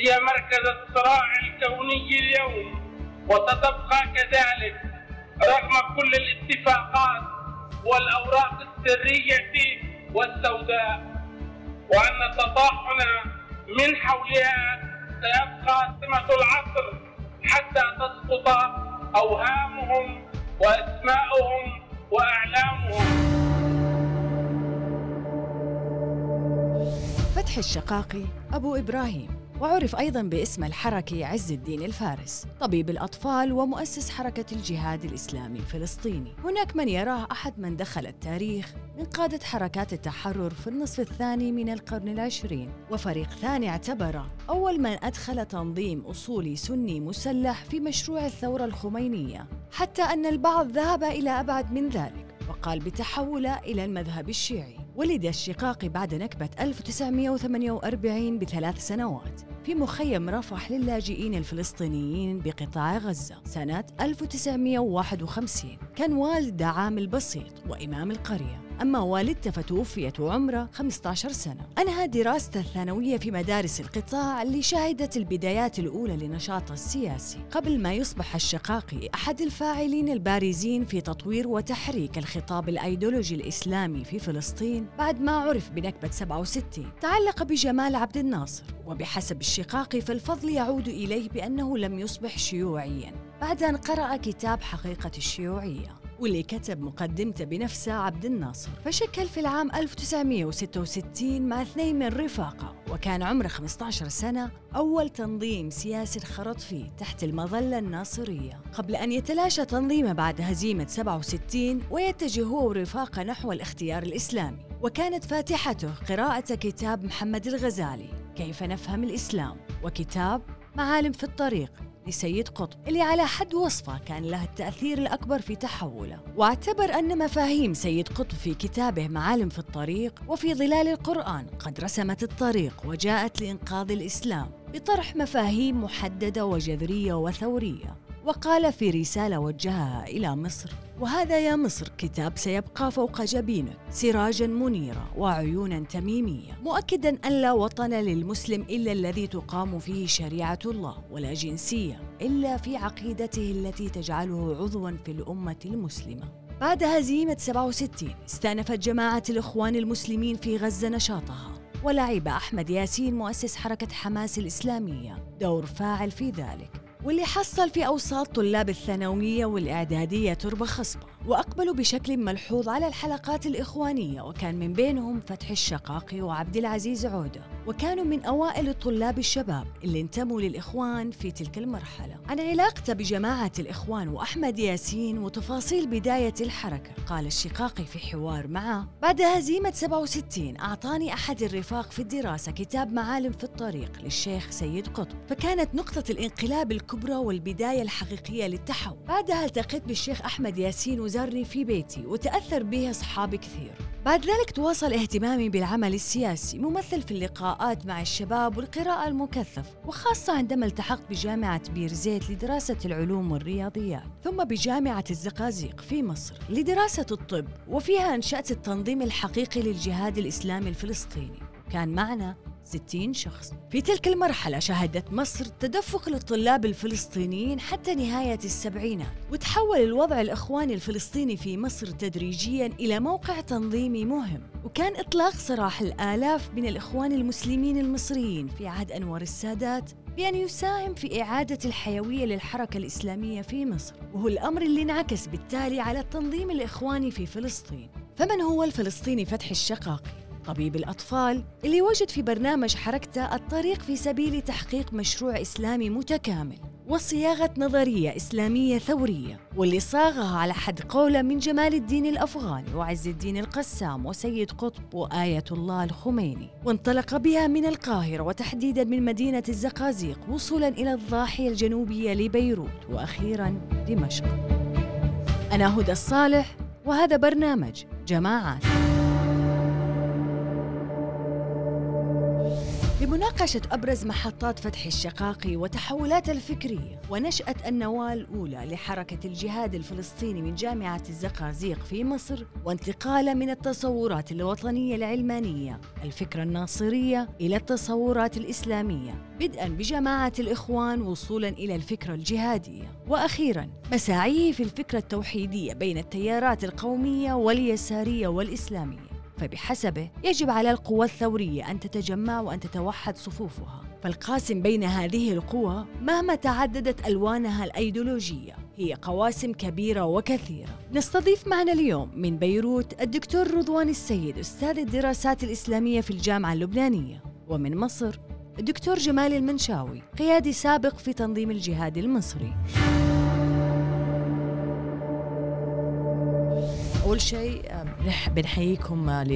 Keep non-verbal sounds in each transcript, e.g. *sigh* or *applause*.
هي مركز الصراع الكوني اليوم وستبقى كذلك رغم كل الاتفاقات والأوراق السرية والسوداء. وأن التطاحن من حولها سيبقى سمة العصر حتى تسقط أوهامهم وأسماؤهم وأعلامهم. فتح الشقاقي أبو إبراهيم. وعرف أيضا باسم الحركي عز الدين الفارس طبيب الأطفال ومؤسس حركة الجهاد الإسلامي الفلسطيني. هناك من يراه أحد من دخل التاريخ من قادة حركات التحرر في النصف الثاني من القرن العشرين وفريق ثاني اعتبره أول من أدخل تنظيم أصولي سني مسلح في مشروع الثورة الخمينية حتى أن البعض ذهب إلى أبعد من ذلك وقال بتحوله إلى المذهب الشيعي. ولد الشقاقي بعد نكبة 1948 بثلاث سنوات في مخيم رفح للاجئين الفلسطينيين بقطاع غزة سنة 1951 كان والده عامل بسيط وإمام القرية. أما والدته فتوفيت وعمره 15 سنة. أنهى دراسته الثانوية في مدارس القطاع اللي شهدت البدايات الأولى لنشاطه السياسي. قبل ما يصبح الشقاقي أحد الفاعلين البارزين في تطوير وتحريك الخطاب الأيديولوجي الإسلامي في فلسطين بعد ما عرف بنكبة 67 تعلق بجمال عبد الناصر وبحسب الشقاقي فالفضل يعود إليه بأنه لم يصبح شيوعياً. بعد أن قرأ كتاب حقيقة الشيوعية واللي كتب مقدمته بنفسه عبد الناصر. فشكل في العام 1966 مع اثنين من رفاقه وكان عمره 15 سنة أول تنظيم سياسي انخرط فيه تحت المظلة الناصرية. قبل أن يتلاشى تنظيمه بعد هزيمة 67 ويتجه هو ورفاقه نحو الاختيار الإسلامي. وكانت فاتحته قراءة كتاب محمد الغزالي كيف نفهم الإسلام؟ وكتاب معالم في الطريق لسيد قطب اللي على حد وصفه كان له التأثير الأكبر في تحوله. واعتبر أن مفاهيم سيد قطب في كتابه معالم في الطريق وفي ظلال القرآن قد رسمت الطريق وجاءت لإنقاذ الإسلام بطرح مفاهيم محددة وجذرية وثورية. وقال في رسالة وجهها إلى مصر وهذا يا مصر كتاب سيبقى فوق جبينك سراجا منيرا وعيونا تميمية مؤكدا أن لا وطن للمسلم إلا الذي تقام فيه شريعة الله ولا جنسية إلا في عقيدته التي تجعله عضوا في الأمة المسلمة. بعد هزيمة 67 استأنفت جماعة الإخوان المسلمين في غزة نشاطها ولعب أحمد ياسين مؤسس حركة حماس الإسلامية دور فاعل في ذلك. واللي حصل في أوساط طلاب الثانوية والإعدادية تربة خصبة وأقبلوا بشكل ملحوظ على الحلقات الإخوانية وكان من بينهم فتح الشقاقي وعبد العزيز عودة وكانوا من أوائل الطلاب الشباب اللي انتموا للإخوان في تلك المرحلة. عن علاقته بجماعة الإخوان وأحمد ياسين وتفاصيل بداية الحركة قال الشقاقي في حوار معه بعد هزيمة 67 أعطاني أحد الرفاق في الدراسة كتاب معالم في الطريق للشيخ سيد قطب. فكانت نقطة الانقلاب الكبرى والبداية الحقيقية للتحول. بعدها التقيت بالشيخ أحمد ياسين وزارني في بيتي وتأثر به أصحابي كثير. بعد ذلك تواصل اهتمامي بالعمل السياسي ممثل في اللقاءات مع الشباب والقراءة المكثف وخاصة عندما التحقت بجامعة بير زيت لدراسة العلوم والرياضيات ثم بجامعة الزقازيق في مصر لدراسة الطب وفيها أنشأت التنظيم الحقيقي للجهاد الإسلامي الفلسطيني. كان معنا 60 شخص. في تلك المرحلة شهدت مصر تدفق للطلاب الفلسطينيين حتى نهاية السبعينات وتحول الوضع الإخواني الفلسطيني في مصر تدريجيا إلى موقع تنظيمي مهم. وكان إطلاق سراح الآلاف من الإخوان المسلمين المصريين في عهد أنور السادات بأن يساهم في إعادة الحيوية للحركة الإسلامية في مصر. وهو الأمر اللي انعكس بالتالي على التنظيم الإخواني في فلسطين. فمن هو الفلسطيني فتح الشقاقي؟ طبيب الأطفال اللي وجد في برنامج حركته الطريق في سبيل تحقيق مشروع إسلامي متكامل وصياغة نظرية إسلامية ثورية واللي صاغها على حد قوله من جمال الدين الأفغاني وعز الدين القسام وسيد قطب وآية الله الخميني. وانطلق بها من القاهرة وتحديدا من مدينة الزقازيق وصولا إلى الضاحية الجنوبية لبيروت وأخيرا دمشق. أنا هدى الصالح وهذا برنامج جماعات. لمناقشة أبرز محطات فتح الشقاقي وتحولات الفكرية ونشأة النواة الأولى لحركة الجهاد الفلسطيني من جامعة الزقازيق في مصر وانتقالا من التصورات الوطنية العلمانية الفكرة الناصرية إلى التصورات الإسلامية بدءا بجماعة الإخوان وصولا إلى الفكرة الجهادية. وأخيرا مساعيه في الفكرة التوحيدية بين التيارات القومية واليسارية والإسلامية. فبحسبه يجب على القوى الثورية أن تتجمع وأن تتوحد صفوفها. فالقاسم بين هذه القوى مهما تعددت ألوانها الأيديولوجية هي قواسم كبيرة وكثيرة. نستضيف معنا اليوم من بيروت الدكتور رضوان السيد أستاذ الدراسات الإسلامية في الجامعة اللبنانية. ومن مصر الدكتور جمال المنشاوي قيادي سابق في تنظيم الجهاد المصري. أول شيء بنحييكم ل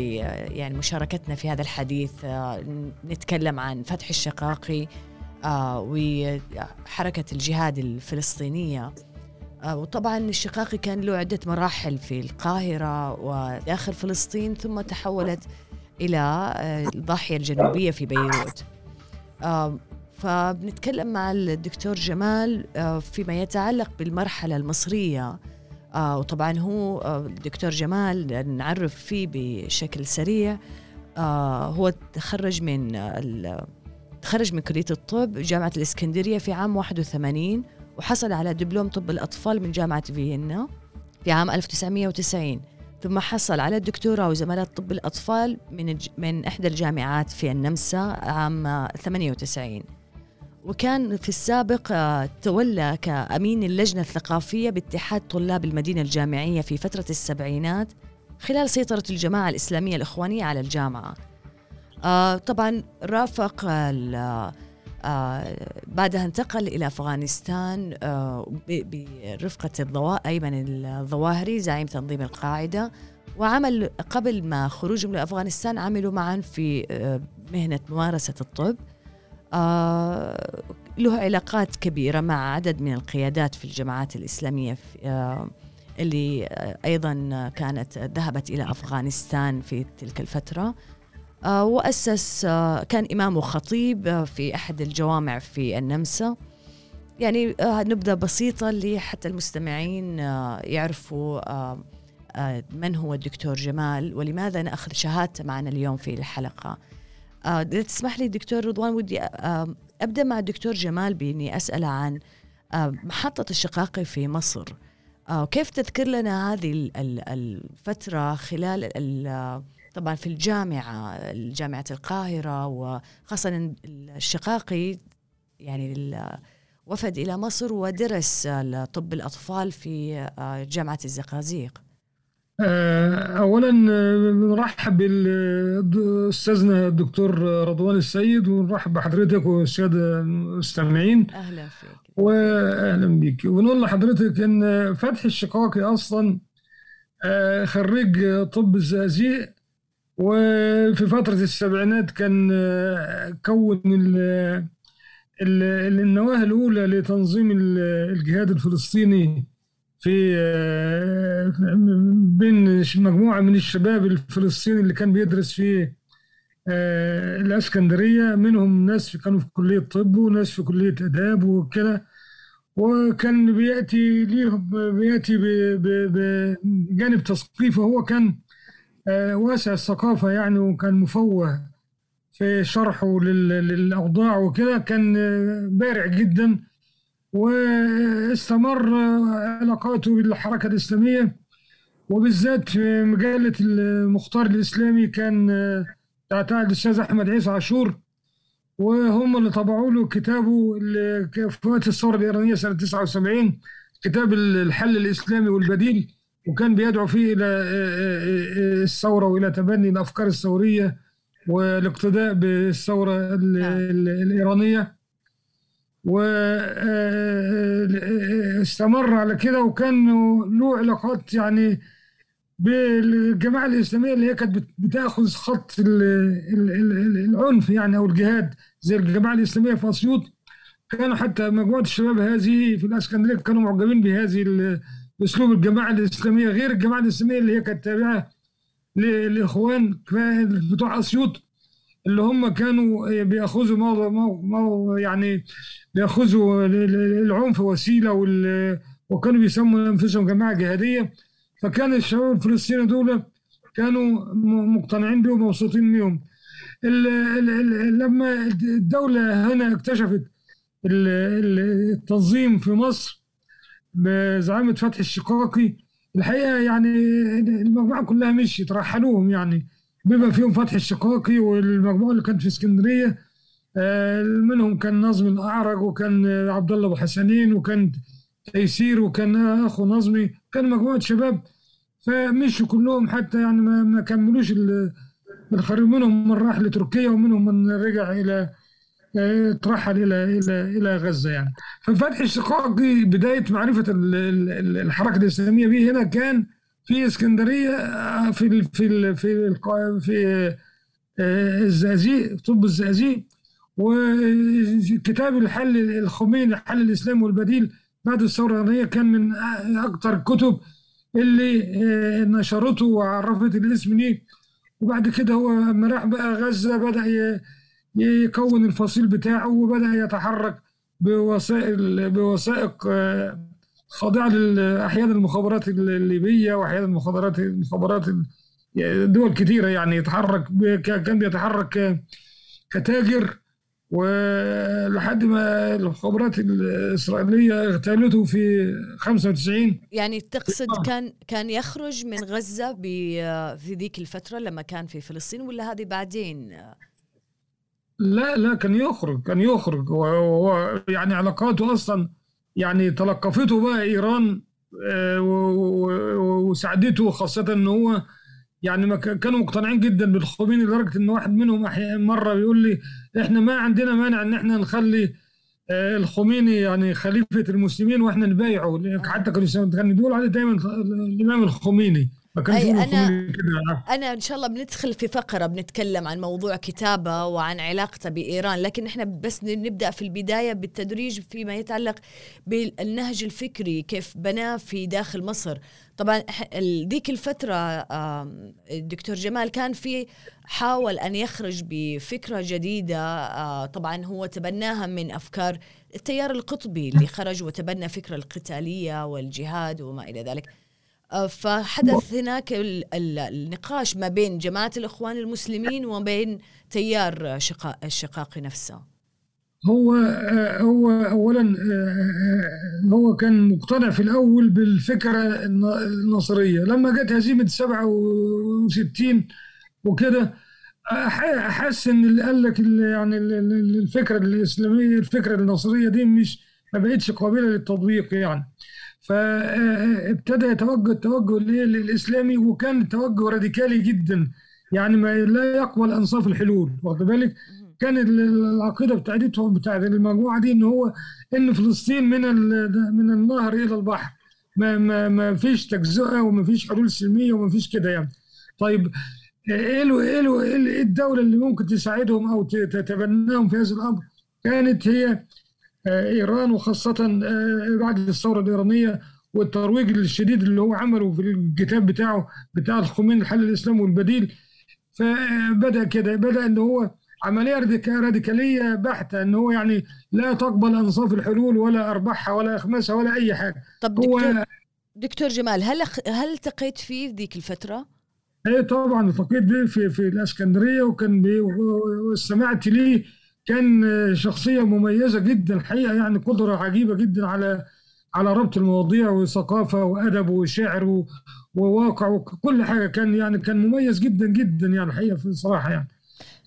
يعني مشاركتنا في هذا الحديث. نتكلم عن فتح الشقاقي وحركة الجهاد الفلسطينية. وطبعا الشقاقي كان له عدة مراحل في القاهرة وداخل فلسطين ثم تحولت إلى الضاحية الجنوبية في بيروت. فبنتكلم مع الدكتور جمال فيما يتعلق بالمرحلة المصرية. آه وطبعا هو آه الدكتور جمال نعرف فيه بشكل سريع. آه هو تخرج من تخرج من كلية الطب جامعة الإسكندرية في عام 81 وحصل على دبلوم طب الأطفال من جامعة فيينا في عام 1990 ثم حصل على الدكتوراه وزمالات طب الأطفال من من إحدى الجامعات في النمسا عام 98 وكان في السابق آه، تولى كأمين اللجنة الثقافية باتحاد طلاب المدينة الجامعية في فترة السبعينات خلال سيطرة الجماعة الإسلامية الإخوانية على الجامعة. آه، طبعا رافق آه، بعدها انتقل إلى أفغانستان برفقة الضواء أيمن الظواهري زعيم تنظيم القاعدة وعمل قبل ما خروجهم لأفغانستان عملوا معا في مهنة ممارسة الطب. آه له علاقات كبيرة مع عدد من القيادات في الجماعات الإسلامية في آه اللي أيضا كانت ذهبت إلى أفغانستان في تلك الفترة. آه وأسس آه كان إمام وخطيب آه، في أحد الجوامع في النمسا. يعني آه، نبذة بسيطة لحتى المستمعين آه، يعرفوا من هو الدكتور جمال ولماذا نأخذ شهادته معنا اليوم في الحلقة. آه تسمح لي دكتور رضوان ودي آه أبدأ مع الدكتور جمال بإني اساله عن آه محطة الشقاقي في مصر. آه كيف تذكر لنا هذه الفترة خلال طبعا في الجامعة جامعة القاهرة وخاصة الشقاقي يعني وفد إلى مصر ودرس طب الأطفال في آه، جامعة الزقازيق. آه، اولا آه، نرحب باستاذنا الدكتور رضوان السيد ونرحب بحضرتك والسادة المستمعين. أهلا فيك. واهلا بك. ونقول لحضرتك إن فتحي الشقاقي أصلا آه، خريج طب الزقازيق وفي فترة السبعينات كان كون النواة الأولى لتنظيم الجهاد الفلسطيني في آه، بين مجموعة من الشباب الفلسطيني اللي كان بيدرس في آه، الإسكندرية. منهم ناس كانوا في كلية طب وناس في كلية آداب وكده. وكان بيأتي ليهم بيأتي بجانب تثقيفه. هو كان آه، واسع الثقافة يعني وكان مفوه في شرحه للأوضاع وكده. كان بارع جدا. واستمر علاقاته بالحركة الإسلامية وبالذات في مجلة المختار الإسلامي كان بتاعتها الأستاذ أحمد عيسى عاشور وهم اللي طبعوا له كتابه في وقت الثورة الإيرانية سنة 79 كتاب الحل الإسلامي والبديل وكان بيدعو فيه إلى الثورة وإلى تبني الأفكار الثورية والإقتداء بالثورة الإيرانية. واستمر على كده وكان له علاقات يعني بالجماعة الإسلامية اللي هي كانت بتأخذ خط العنف يعني أو الجهاد زي الجماعة الإسلامية في أسيوط. كانوا حتى مجموعة الشباب هذه في الإسكندرية كانوا معجبين بهذه بأسلوب الجماعة الإسلامية. غير الجماعة الإسلامية اللي هي كانت تابعة للإخوان بتوع أسيوط اللي هم كانوا بيأخذوا موضوع موضوع يعني بيأخذوا العنف وسيلة وكانوا بيسموا انفسهم جماعة جهادية. فكان الشباب الفلسطيني دول كانوا مقتنعين بهم ومبسوطين بيهم. لما الدولة هنا اكتشفت التنظيم في مصر بزعامة فتحي الشقاقي الحقيقة يعني المجموعة كلها مشيت رحلوهم يعني. بما فيهم فتحي الشقاقي والمجموعة اللي كانت في اسكندرية آه، منهم كان نظمي الأعرج وكان عبد الله أبو حسنين وكان تيسير وكان أخو نظمي كان مجموعة شباب. فمشوا كلهم حتى يعني ما كملوش الخريج منهم من راح لتركيا ومنهم من رجع إلى آه، ترحل إلى إلى إلى غزة يعني. ففتح الشقاقي بداية معرفة الحركة الإسلامية به هنا كان في اسكندرية آه، في ال في ال في ال في آه، الزقازيق طب الزقازيق. وكتاب الحل الخميني الحل الاسلامي والبديل بعد الثورة الايرانيه كان من أكثر الكتب اللي نشرته وعرفت الاسم ليه. وبعد كده هو لما راح بقى غزة بدأ يكون الفصيل بتاعه وبدأ يتحرك بوسائل بوثائق خاضعة أحيانا المخابرات الليبية وأحيانا المخابرات المخابرات دول كثيرة يعني يتحرك كان بيتحرك كتاجر ولحد ما الخبرات الإسرائيلية اغتالته في 95 يعني تقصد آه. كان كان يخرج من غزة في ذيك الفترة لما كان في فلسطين ولا هذه بعدين لا لا كان يخرج كان يخرج وهو يعني علاقاته أصلا يعني تلقفته بقى إيران آه، وساعدته خاصة إن هو يعني كانوا مقتنعين جدا بالخميني لدرجة إن واحد منهم مرة بيقول لي إحنا ما عندنا مانع إن إحنا نخلي آه، الخميني يعني خليفة المسلمين وإحنا نبايعه. حتى كانوا يقولوا عليه دايما الامام الخميني. أي أنا أنا إن شاء الله بندخل في فقرة بنتكلم عن موضوع كتابة وعن علاقته بإيران لكن إحنا بس نبدأ في البداية بالتدريج فيما يتعلق بالنهج الفكري كيف بناه في داخل مصر. طبعا ذيك الفترة الدكتور جمال كان في حاول أن يخرج بفكرة جديدة آه، طبعا هو تبناها من أفكار التيار القطبي اللي خرج وتبنى فكرة القتالية والجهاد وما إلى ذلك. فحدث هناك النقاش ما بين جماعة الإخوان المسلمين وما بين تيار الشقاقي نفسه. هو هو اولا هو كان مقتنع في الأول بالفكرة النصرية. لما جت هزيمة 67 وكده حس إن اللي قال لك يعني الفكرة الإسلامية الفكرة النصرية دي مش ما بقتش قابلة للتطبيق يعني. فابتدى يتوجه التوجه للإسلامي وكان التوجه راديكالي جدا يعني ما لا يقبل انصاف الحلول. واخد بالك؟ كان العقيدة بتاعتهم بتاعت المجموعة دي إن هو إن فلسطين من من النهر إلى البحر. ما ما ما فيش تجزئة وما فيش حلول سلمية وما فيش كده يعني. طيب إيه إيه إيه الدولة اللي ممكن تساعدهم أو تتبناهم في هذا الأمر؟ كانت هي إيران وخاصة آه، بعد الثورة الإيرانية والترويج الشديد اللي هو عمله في الكتاب بتاعه بتاع الخميني الحل الإسلامي والبديل. فبدأ كده بدأ إن هو عملية راديكالية بحتة إن هو يعني لا تقبل أنصاف الحلول ولا أرباحها ولا أخماسها ولا أي حاجة. طب هو دكتور, دكتور جمال هل هل التقيت فيه في ذيك الفترة؟ إيه طبعا التقيت به في في الإسكندرية وكان واستمعت ليه. كان شخصية مميزة جدا الحقيقة يعني قدرة عجيبة جدا على على ربط المواضيع وثقافة وأدب وشعر وواقع وكل حاجة. كان يعني كان مميز جدا جدا يعني الحقيقة في الصراحة يعني.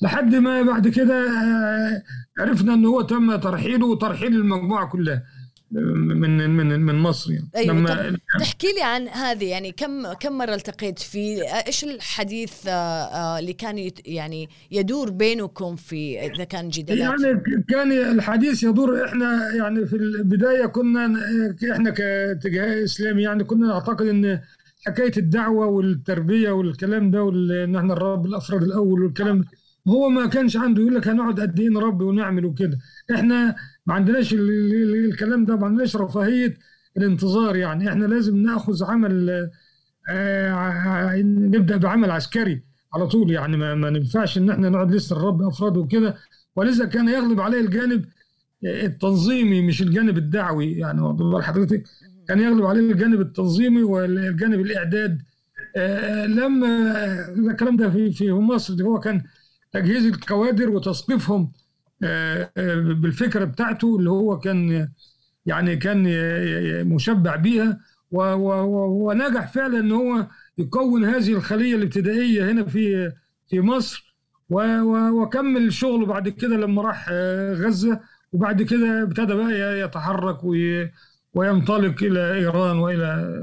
لحد ما بعد كده آه، عرفنا إن هو تم ترحيله وترحيل المجموعة كلها. من من من مصر يعني. أيوة لما تحكي لي عن هذه يعني كم كم مرة التقيت في إيش الحديث آه، آه، اللي كان يعني يدور بينكم في إذا كان جدالات يعني كان الحديث يدور إحنا يعني في البداية كنا إحنا كاتجاه إسلامي يعني كنا نعتقد إن حكاية الدعوة والتربية والكلام ده وان إحنا الرب الأفراد الأول والكلام هو ما كانش عنده يقول لك هنقعد قد إيه نربي ونعمل وكده. إحنا ما عندناش الكلام ده ما عندناش رفاهية الانتظار يعني. إحنا لازم ناخذ عمل آه، نبدأ بعمل عسكري على طول يعني. ما, ما ينفعش إن إحنا نقعد لسه الرب أفراد وكده. ولذا كان يغلب عليه الجانب التنظيمي مش الجانب الدعوي يعني. بال حضرتك كان يغلب عليه الجانب التنظيمي والجانب الإعداد. آه، لما الكلام ده في في مصر هو كان تجهيز الكوادر وتثقيفهم آه، آه، بالفكرة بتاعته اللي هو كان يعني كان مشبع بيها ونجح فعلا إن هو يكون هذه الخلية الابتدائية هنا في في مصر وكمل شغله بعد كده لما راح آه، غزة وبعد كده ابتدى بقى يتحرك وي- وينطلق إلى إيران وإلى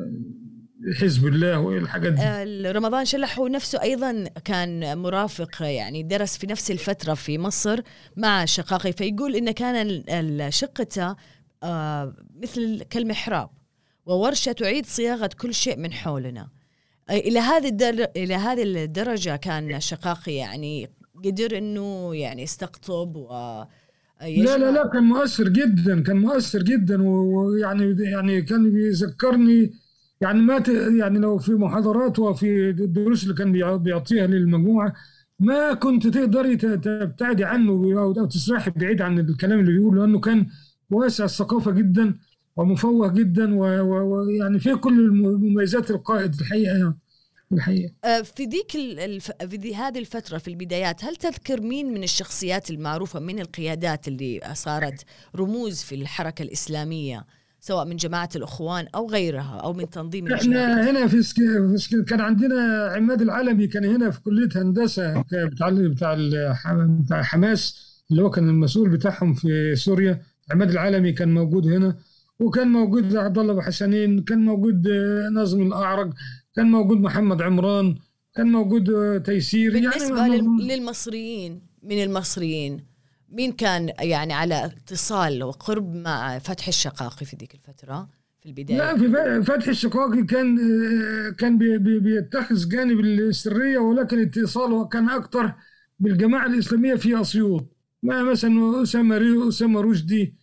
حزب الله والى الحاجات دي. آه، رمضان شلح هو نفسه أيضا كان مرافق يعني درس في نفس الفترة في مصر مع شقاقي فيقول إن كان شقته آه، مثل كالمحراب وورشة تعيد صياغة كل شيء من حولنا. آه، إلى هذه الدر... إلى هذه الدرجة كان شقاقي يعني قدر إنه يعني يستقطب و لا لا لا كان مؤثر جدا كان مؤثر جدا ويعني يعني كان بيذكرني يعني ما ت- يعني لو في محاضرات وفي الدروس اللي كان بيع- بيعطيها للمجموعة ما كنت تقدري تبتعدي عنه أو تسرحي بعيد عن الكلام اللي بيقوله لأنه كان واسع الثقافة جدا ومفوه جدا و- و- ويعني فيه كل مميزات القائد الحقيقة يعني الحقيقة. آه، في ذيك ال- الف... في هذه الفترة في البدايات هل تذكر مين من الشخصيات المعروفة من القيادات اللي صارت رموز في الحركة الإسلامية؟ سواء من جماعة الأخوان أو غيرها أو من تنظيم إحنا هنا في سك... في سك... كان عندنا عماد العلمي كان هنا في كلية هندسة بتاع بتاع بتاع حماس اللي هو كان المسؤول بتاعهم في سوريا. عماد العلمي كان موجود هنا وكان موجود عبد الله أبو حسنين كان موجود آه، ناظم الأعرج كان موجود محمد عمران كان موجود آه، تيسير. بالنسبة يعني لل... للمصريين من المصريين مين كان يعني على اتصال وقرب مع فتح الشقاقي في ذيك الفترة؟ في البداية؟ لا في فتح الشقاقي كان آه، كان بي- بي- بيتخذ جانب السريه ولكن اتصاله كان أكثر بالجماعة الإسلامية في أسيوط. ما مثلا أسامة ري- أسامة رشدي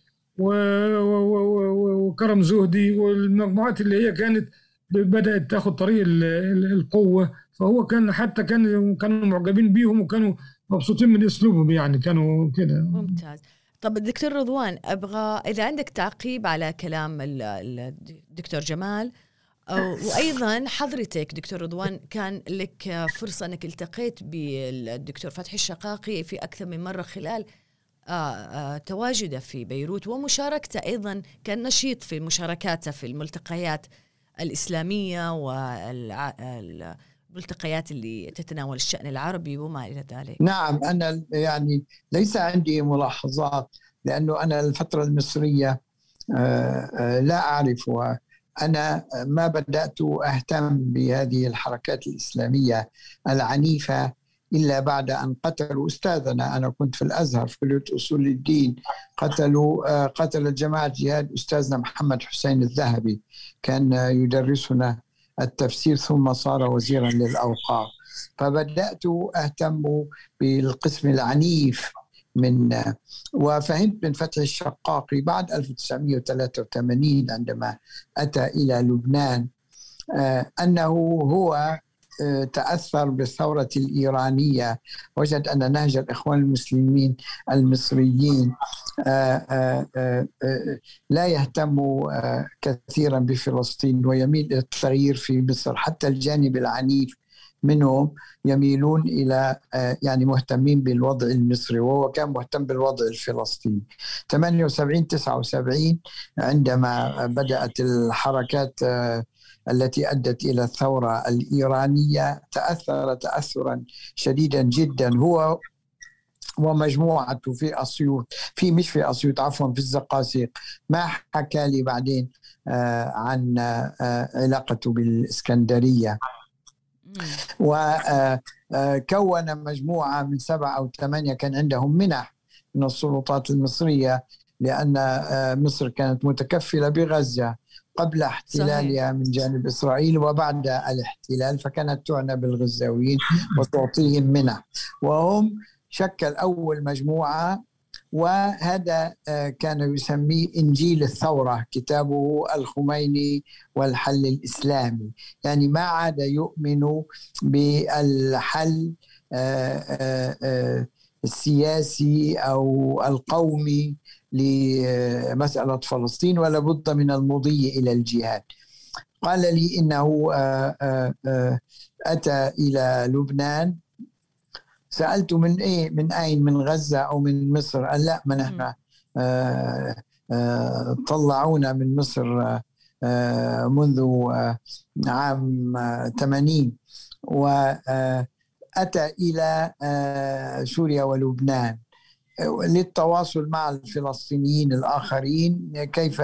وكرم زهدي والمجموعات اللي هي كانت بدأت تاخذ طريق ال- ال- القوة. فهو كان حتى كان كانوا معجبين بيهم وكانوا مبسوطين من أسلوبهم يعني كانوا كده. ممتاز. طب الدكتور رضوان أبغى إذا عندك تعقيب على كلام ال- ال- الدكتور جمال *laughs* وأيضا حضرتك دكتور رضوان كان لك فرصة أنك التقيت بالدكتور فتحي الشقاقي في أكثر من مرة خلال آه، آه، تواجده في بيروت ومشاركته أيضا كان نشيط في مشاركاته في الملتقيات الإسلامية والملتقيات اللي تتناول الشأن العربي وما إلى ذلك. نعم أنا يعني ليس عندي ملاحظات لأنه أنا الفترة المصرية آه، آه، لا أعرفها. أنا ما بدأت أهتم بهذه الحركات الإسلامية العنيفة إلا بعد أن قتلوا أستاذنا. أنا كنت في الأزهر في كلية أصول الدين. قتلوا آه، قتل جماعة جهاد أستاذنا محمد حسين الذهبي. كان يدرسنا التفسير ثم صار وزيرا للأوقاف. فبدأت أهتم بالقسم العنيف من وفهمت من فتح الشقاقي بعد 1983 عندما أتى إلى لبنان آه، أنه هو تأثر بالثورة الإيرانية. وجد أن نهج الإخوان المسلمين المصريين آه، آه، آه، آه، لا يهتم آه، كثيرا بفلسطين ويميل إلى التغيير في مصر. حتى الجانب العنيف منهم يميلون إلى آه، يعني مهتمين بالوضع المصري وهو كان مهتم بالوضع الفلسطيني. 78 79 عندما بدأت الحركات آه، التي أدت إلى الثورة الإيرانية تأثر تاثرا شديدا جدا. هو ومجموعته في اسيوط في مش في اسيوط عفوا في الزقازيق. ما حكى لي بعدين آه، عن آه، علاقته بالإسكندرية؟ مم. وكون مجموعة من سبعة أو ثمانية كان عندهم منح من السلطات المصرية لأن آه، مصر كانت متكفلة بغزة. قبل احتلالها من جانب إسرائيل وبعد الاحتلال فكانت تعنى بالغزاويين وتعطيهم منح. وهم شكل أول مجموعة وهذا كان يسميه إنجيل الثورة كتابه الخميني والحل الإسلامي. يعني ما عاد يؤمن بالحل السياسي أو القومي لمسألة فلسطين ولا بد من المضي إلى الجهاد. قال لي إنه أتى إلى لبنان. سألت من إيه من أين؟ من غزة أو من مصر؟ قال لا من إحنا طلعونا من مصر منذ عام 80 وأتى إلى سوريا ولبنان. للتواصل مع الفلسطينيين الآخرين كيف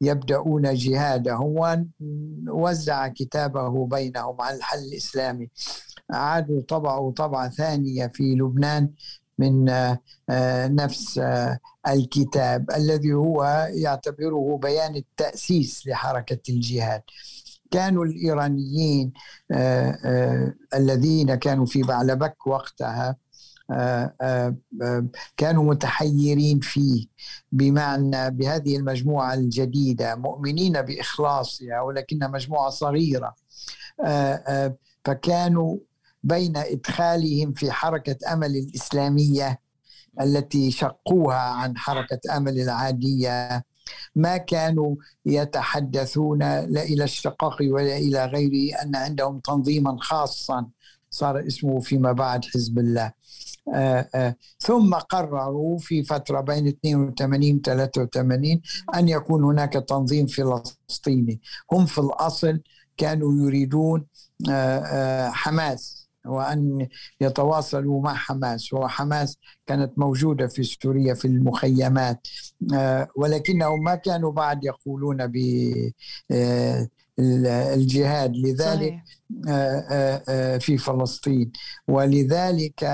يبدأون جهادهم ووزع كتابه بينهم عن الحل الإسلامي. عادوا طبعوا طبعة ثانية في لبنان من نفس الكتاب الذي هو يعتبره بيان التأسيس لحركة الجهاد. كانوا الإيرانيين الذين كانوا في بعلبك وقتها كانوا متحيرين فيه. بمعنى بهذه المجموعة الجديدة مؤمنين بإخلاصها ولكنها مجموعة صغيرة. فكانوا بين إدخالهم في حركة أمل الإسلامية التي شقوها عن حركة أمل العادية. ما كانوا يتحدثون لا إلى الشقاق ولا إلى غيره أن عندهم تنظيما خاصا. صار اسمه فيما بعد حزب الله. ثم قرروا في فترة بين 82 و 83 أن يكون هناك تنظيم فلسطيني. هم في الأصل كانوا يريدون آآ حماس وأن يتواصلوا مع حماس وحماس كانت موجودة في سوريا في المخيمات ولكنهم ما كانوا بعد يقولون ب الجهاد. لذلك صحيح. في فلسطين. ولذلك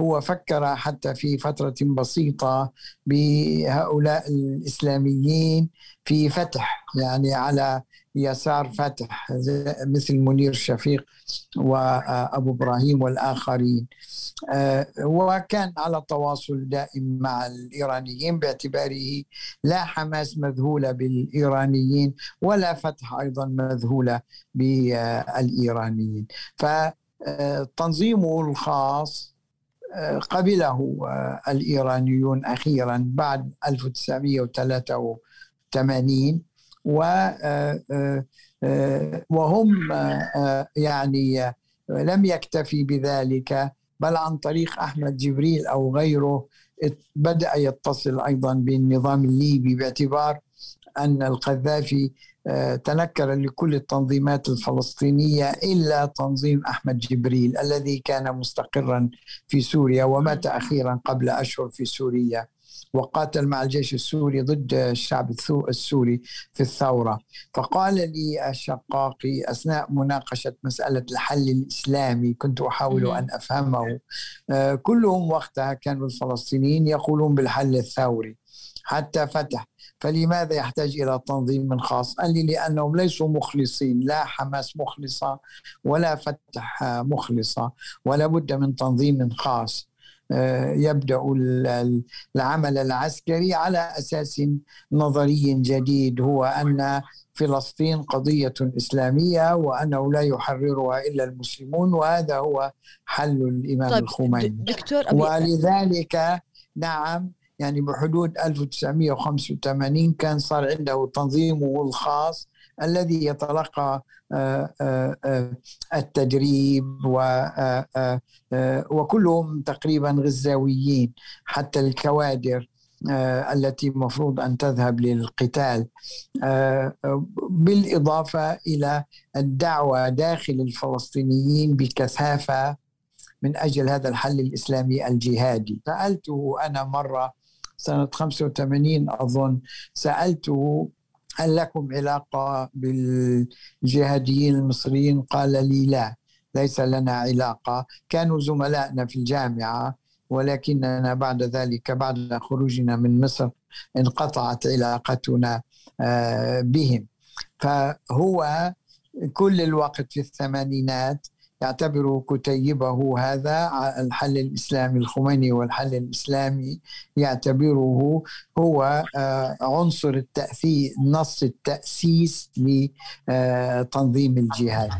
هو فكر حتى في فترة بسيطة بهؤلاء الإسلاميين في فتح يعني على يسار فتح مثل منير شفيق وأبو إبراهيم والآخرين. وكان على تواصل دائم مع الإيرانيين باعتباره لا حماس مذهولة بالإيرانيين ولا فتح أيضا مذهولة بالإيرانيين. فتنظيمه الخاص قبله الإيرانيون أخيرا بعد 1983 وهم يعني لم يكتفي بذلك بل عن طريق أحمد جبريل أو غيره بدأ يتصل أيضا بالنظام الليبي باعتبار أن القذافي تنكر لكل التنظيمات الفلسطينية إلا تنظيم أحمد جبريل الذي كان مستقرا في سوريا ومات أخيرا قبل أشهر في سوريا وقاتل مع الجيش السوري ضد الشعب السوري في الثورة. فقال لي الشقاقي أثناء مناقشة مسألة الحل الإسلامي كنت أحاول أن أفهمه. كلهم وقتها كانوا الفلسطينيين يقولون بالحل الثوري. حتى فتح فلماذا يحتاج إلى تنظيم خاص؟ قال لي لأنهم ليسوا مخلصين لا حماس مخلصة ولا فتح مخلصة ولا بد من تنظيم خاص. يبدأ العمل العسكري على أساس نظري جديد هو أن فلسطين قضية إسلامية وأنه لا يحررها إلا المسلمون وهذا هو حل الإمام طيب الخميني. دكتور ولذلك نعم يعني بحدود 1985 كان صار عنده تنظيمه الخاص الذي يتلقى التدريب وكلهم تقريبا غزاويين حتى الكوادر التي مفروض أن تذهب للقتال. بالإضافة إلى الدعوة داخل الفلسطينيين بكثافة من أجل هذا الحل الإسلامي الجهادي. سألته أنا مرة سنة 85 أظن سألته هل لكم علاقة بالجهاديين المصريين؟ قال لي لا ليس لنا علاقة. كانوا زملائنا في الجامعة ولكننا بعد ذلك بعد خروجنا من مصر انقطعت علاقتنا بهم. فهو كل الوقت في الثمانينات يعتبر كتيبه هذا الحل الإسلامي الخميني والحل الإسلامي يعتبره هو آه، عنصر التأثير نص التأسيس لتنظيم الجهاد.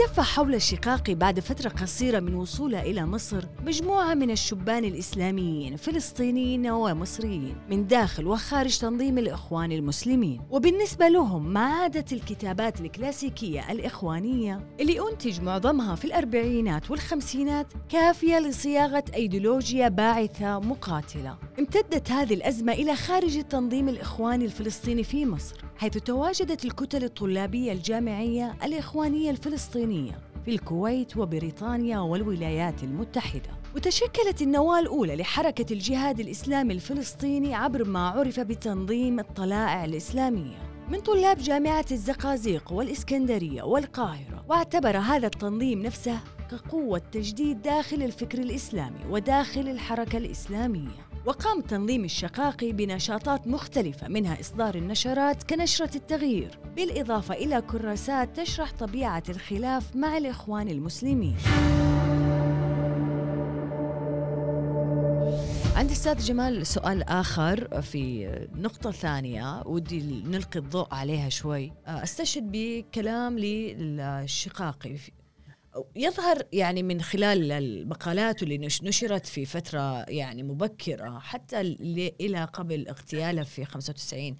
التف حول الشقاق بعد فترة قصيرة من وصوله إلى مصر مجموعة من الشبان الإسلاميين فلسطينيين ومصريين من داخل وخارج تنظيم الإخوان المسلمين. وبالنسبة لهم ما عادت الكتابات الكلاسيكية الإخوانية اللي أنتج معظمها في الأربعينات والخمسينات كافية لصياغة أيديولوجيا باعثة مقاتلة. امتدت هذه الأزمة إلى خارج التنظيم الإخواني الفلسطيني في مصر حيث تواجدت الكتل الطلابية الجامعية الإخوانية الفلسطينية في الكويت وبريطانيا والولايات المتحدة. وتشكلت النواة الأولى لحركة الجهاد الإسلامي الفلسطيني عبر ما عرف بتنظيم الطلائع الإسلامية. من طلاب جامعة الزقازيق والإسكندرية والقاهرة واعتبر هذا التنظيم نفسه كقوة تجديد داخل الفكر الإسلامي وداخل الحركة الإسلامية. وقام تنظيم الشقاقي بنشاطات مختلفة منها إصدار النشرات كنشرة التغيير. بالإضافة إلى كراسات تشرح طبيعة الخلاف مع الإخوان المسلمين. عندي أستاذ جمال سؤال آخر في نقطة ثانية ودي نلقي الضوء عليها شوي. أستشهد بكلام للشقاقي يظهر يعني من خلال المقالات اللي نشرت في فترة يعني مبكرة حتى إلى قبل اغتياله في 95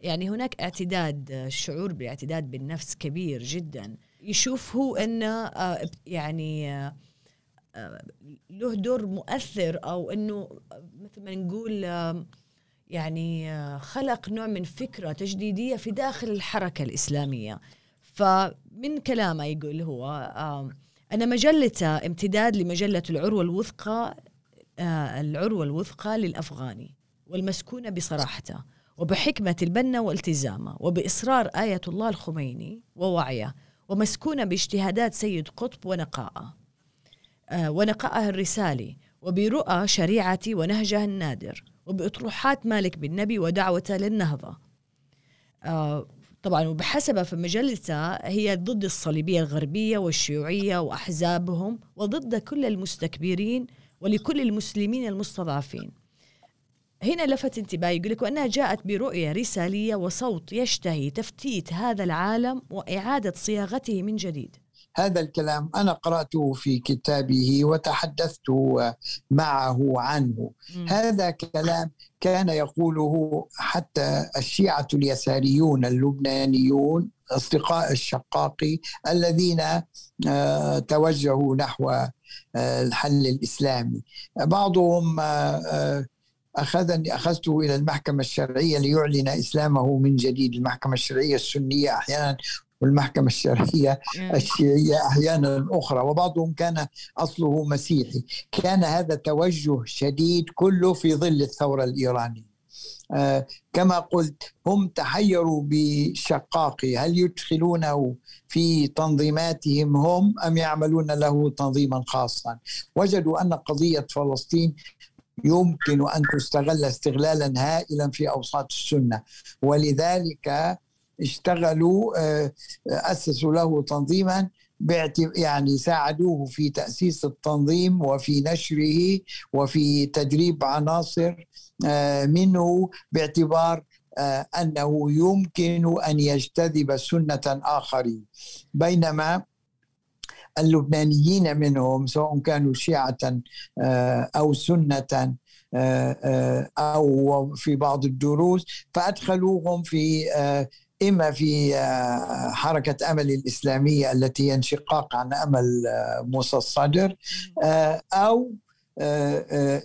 يعني هناك اعتداد شعور باعتداد بالنفس كبير جدا. يشوف هو أنه آه، يعني آه، له دور مؤثر أو أنه مثل ما نقول يعني آه، خلق نوع من فكرة تجديدية في داخل الحركة الإسلامية. فمن كلامه يقول هو أن مجلته امتداد لمجلة العروة الوثقى آه، العروة الوثقى للأفغاني والمسكونة بصراحته وبحكمة البنة والتزامه وبإصرار آية الله الخميني ووعيه ومسكونة باجتهادات سيد قطب ونقاءه آه، ونقاءه الرسالي وبرؤى شريعتي ونهجه النادر وبأطروحات مالك بن نبي ودعوته للنهضة. آه، طبعا وبحسب في مجلتها هي ضد الصليبية الغربية والشيوعية وأحزابهم وضد كل المستكبرين ولكل المسلمين المستضعفين. هنا لفت انتباهي يقول لك وأنها جاءت برؤية رسالية وصوت يشتهي تفتيت هذا العالم وإعادة صياغته من جديد. هذا الكلام أنا قرأته في كتابه وتحدثت معه عنه. م. هذا كلام كان يقوله حتى الشيعة اليساريون اللبنانيون أصدقاء الشقاقي الذين آه، توجهوا نحو آه، الحل الإسلامي. بعضهم آه، أخذني أخذته إلى المحكمة الشرعية ليعلن إسلامه من جديد. المحكمة الشرعية السنية أحيانا والمحكمة الشرعية الشيعية أحيانا أخرى وبعضهم كان أصله مسيحي. كان هذا توجه شديد كله في ظل الثورة الإيرانية. آه كما قلت هم تحيروا بشقاقي هل يدخلونه في تنظيماتهم هم أم يعملون له تنظيما خاصا؟ وجدوا أن قضية فلسطين يمكن أن تستغل استغلالا هائلا في أوساط السنة. ولذلك اشتغلوا آه، أسسوا له تنظيما يعني ساعدوه في تأسيس التنظيم وفي نشره وفي تدريب عناصر آه، منه باعتبار آه، أنه يمكن أن يجتذب سنة آخرين. بينما اللبنانيين منهم سواء كانوا شيعة أو سنة أو في بعض الدروس فأدخلوهم في إما في آه، حركة أمل الإسلامية التي هي انشقاق عن أمل آه، موسى الصدر آه، أو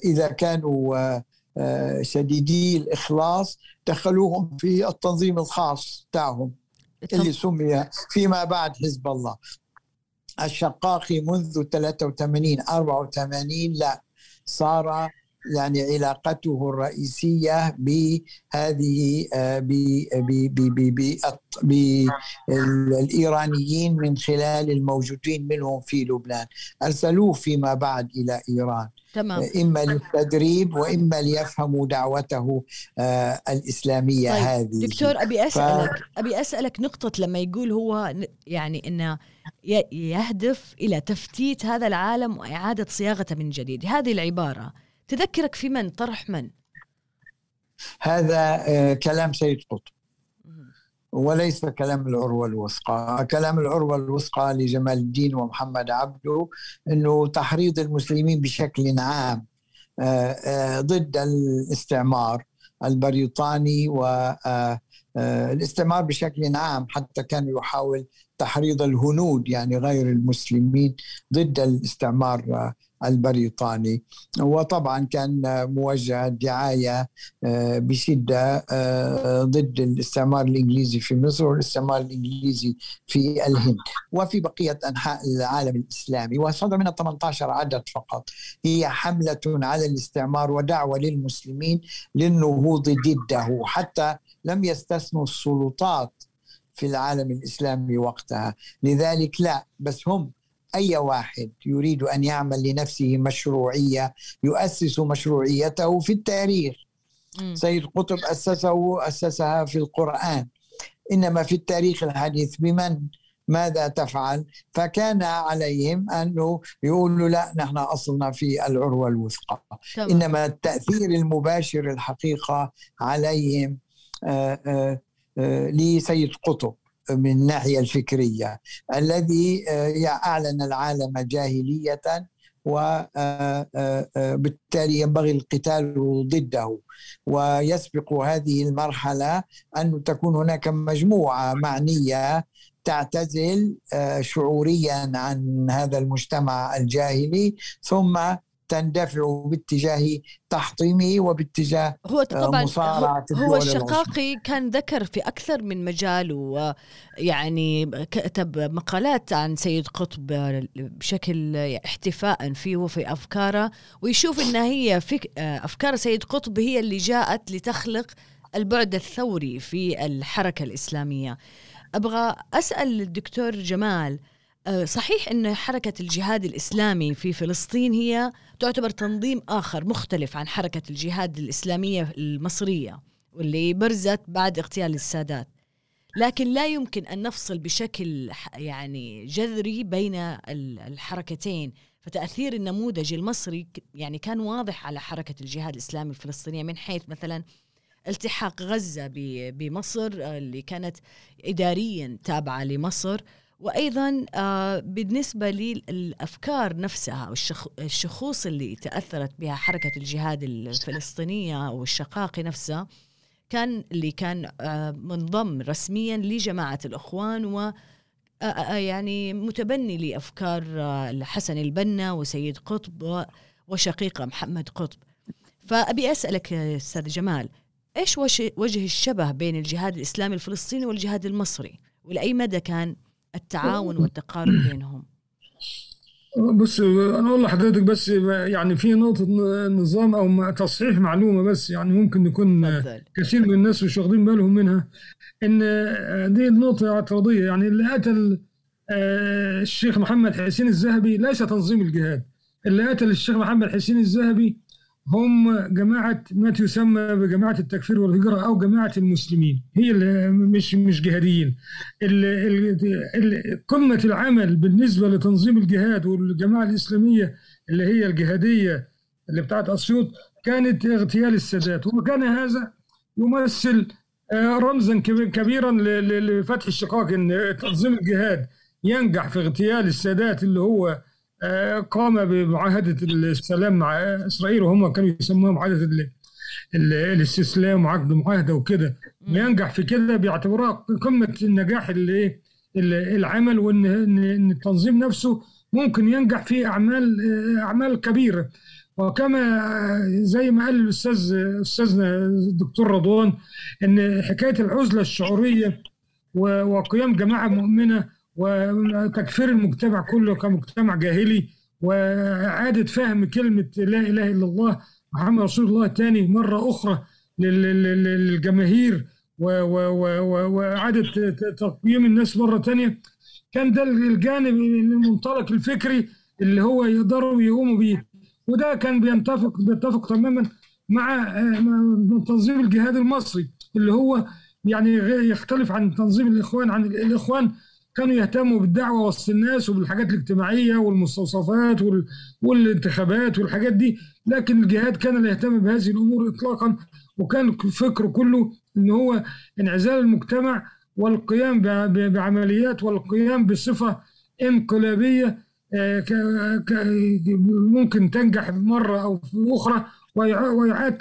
إذا كانوا شديدي الإخلاص دخلوهم في التنظيم الخاص تاعهم اللي سمي فيما بعد حزب الله. الشقاقي منذ 83 84 لا صار يعني علاقته الرئيسية بهذه بالإيرانيين من خلال الموجودين منهم في لبنان أرسلوه فيما بعد إلى إيران تمام. إما للتدريب وإما ليفهموا دعوته آه، الإسلامية طيب. هذه دكتور أبي أسألك ف... أبي أسألك نقطة لما يقول هو يعني أنه يهدف إلى تفتيت هذا العالم وإعادة صياغته من جديد هذه العبارة تذكرك في من؟ طرح من؟ هذا آه، كلام سيد قطب. وليس كلام العروة الوثقى. كلام العروة الوثقى لجمال الدين ومحمد عبده أنه تحريض المسلمين بشكل عام آه، آه، ضد الاستعمار البريطاني والاستعمار بشكل عام حتى كان يحاول تحريض الهنود يعني غير المسلمين ضد الاستعمار البريطاني. وطبعا كان موجه دعاية آه، بشدة آه، ضد الاستعمار الإنجليزي في مصر والاستعمار الإنجليزي في الهند. وفي بقية أنحاء العالم الإسلامي. وصدر منها 18 عدد فقط. هي حملة على الاستعمار ودعوة للمسلمين للنهوض ضده. حتى لم يستثنوا السلطات في العالم الإسلامي وقتها. لذلك لا بس هم أي واحد يريد أن يعمل لنفسه مشروعية يؤسس مشروعيته في التاريخ. م. سيد قطب أسسه أسسها في القرآن. إنما في التاريخ الحديث بمن؟ ماذا تفعل؟ فكان عليهم أنه يقولوا لا نحن أصلنا في العروة الوثقى. طبعا. إنما التأثير المباشر الحقيقة عليهم آآ آآ آآ لسيد قطب من الناحية الفكرية الذي آه، أعلن العالم جاهلية وبالتالي آه، آه، ينبغي القتال ضده. ويسبق هذه المرحلة أن تكون هناك مجموعة معنية تعتزل شعوريا عن هذا المجتمع الجاهلي ثم تندفع باتجاه تحطيمه وباتجاه هو طبعا مصارعة هو الشقاقي كان ذكر في أكثر من مجال ويعني كتب مقالات عن سيد قطب بشكل احتفاء فيه وفي أفكاره ويشوف أنها هي فك أفكار سيد قطب هي اللي جاءت لتخلق البعد الثوري في الحركة الإسلامية. أبغى أسأل الدكتور جمال آه، صحيح أن حركة الجهاد الإسلامي في فلسطين هي تعتبر تنظيم آخر مختلف عن حركة الجهاد الإسلامية المصرية واللي برزت بعد اغتيال السادات. لكن لا يمكن أن نفصل بشكل يعني جذري بين الحركتين. فتأثير النموذج المصري يعني كان واضح على حركة الجهاد الإسلامي الفلسطينية من حيث مثلا التحاق غزة بمصر آه، اللي كانت إداريا تابعة لمصر. وأيضا آه، بالنسبة للأفكار نفسها والشخوص اللي تأثرت بها حركة الجهاد الفلسطينية أو الشقاقي نفسها كان اللي كان آه، منضم رسميا لجماعة الإخوان و آه، يعني متبني لأفكار حسن البنا وسيد قطب وشقيقه محمد قطب. فأبي أسألك أستاذ جمال إيش وجه الشبه بين الجهاد الإسلامي الفلسطيني والجهاد المصري؟ ولأي مدى كان؟ التعاون والتقارب بينهم. بص أنا أقول لحضرتك بس يعني في نقطة نظام أو تصحيح معلومة بس يعني ممكن يكون كثير من الناس مش واخدين بالهم منها. إن دي نقطة اعتراضية. يعني اللي قتل آه، الشيخ محمد حسين الذهبي ليس تنظيم الجهاد. اللي قتل الشيخ محمد حسين الذهبي هم جماعة ما تسمى بجماعة التكفير والهجرة أو جماعة المسلمين. هي اللي مش مش جهاديين. قمة العمل بالنسبة لتنظيم الجهاد والجماعة الإسلامية اللي هي الجهادية اللي بتاعت أسيوط كانت اغتيال السادات. وكان هذا يمثل آه، رمزا كبيرا لفتح الشقاق إن تنظيم الجهاد ينجح في اغتيال السادات اللي هو قام بمعاهدة السلام مع إسرائيل وهم كانوا يسموها معاهدة الاستسلام وعقد معاهدة وكده. وينجح في كده بيعتبروها قمة النجاح اللي العمل وإن إن التنظيم نفسه ممكن ينجح في أعمال آه، أعمال كبيرة. وكما زي ما قال الأستاذ أستاذنا الدكتور رضوان إن حكاية العزلة الشعورية وقيام جماعة مؤمنة وتكفير المجتمع كله كمجتمع جاهلي وإعادة فهم كلمة لا إله إلا الله محمد رسول الله تاني مرة أخرى للجماهير وإعادة تقييم الناس مرة تانية. كان ده الجانب المنطلق الفكري اللي هو يقدروا يقوموا بيه. وده كان بيتفق بيتفق تماما مع تنظيم الجهاد المصري اللي هو يعني يختلف عن تنظيم الإخوان عن الإخوان كانوا يهتموا بالدعوة وسط الناس وبالحاجات الاجتماعية والمستوصفات والانتخابات والحاجات دي لكن الجهاد كان لا يهتم بهذه الأمور اطلاقا وكان فكره كله إن هو انعزال المجتمع والقيام بعمليات والقيام بصفة انقلابية آه، ممكن تنجح مرة أو أخرى ويعاد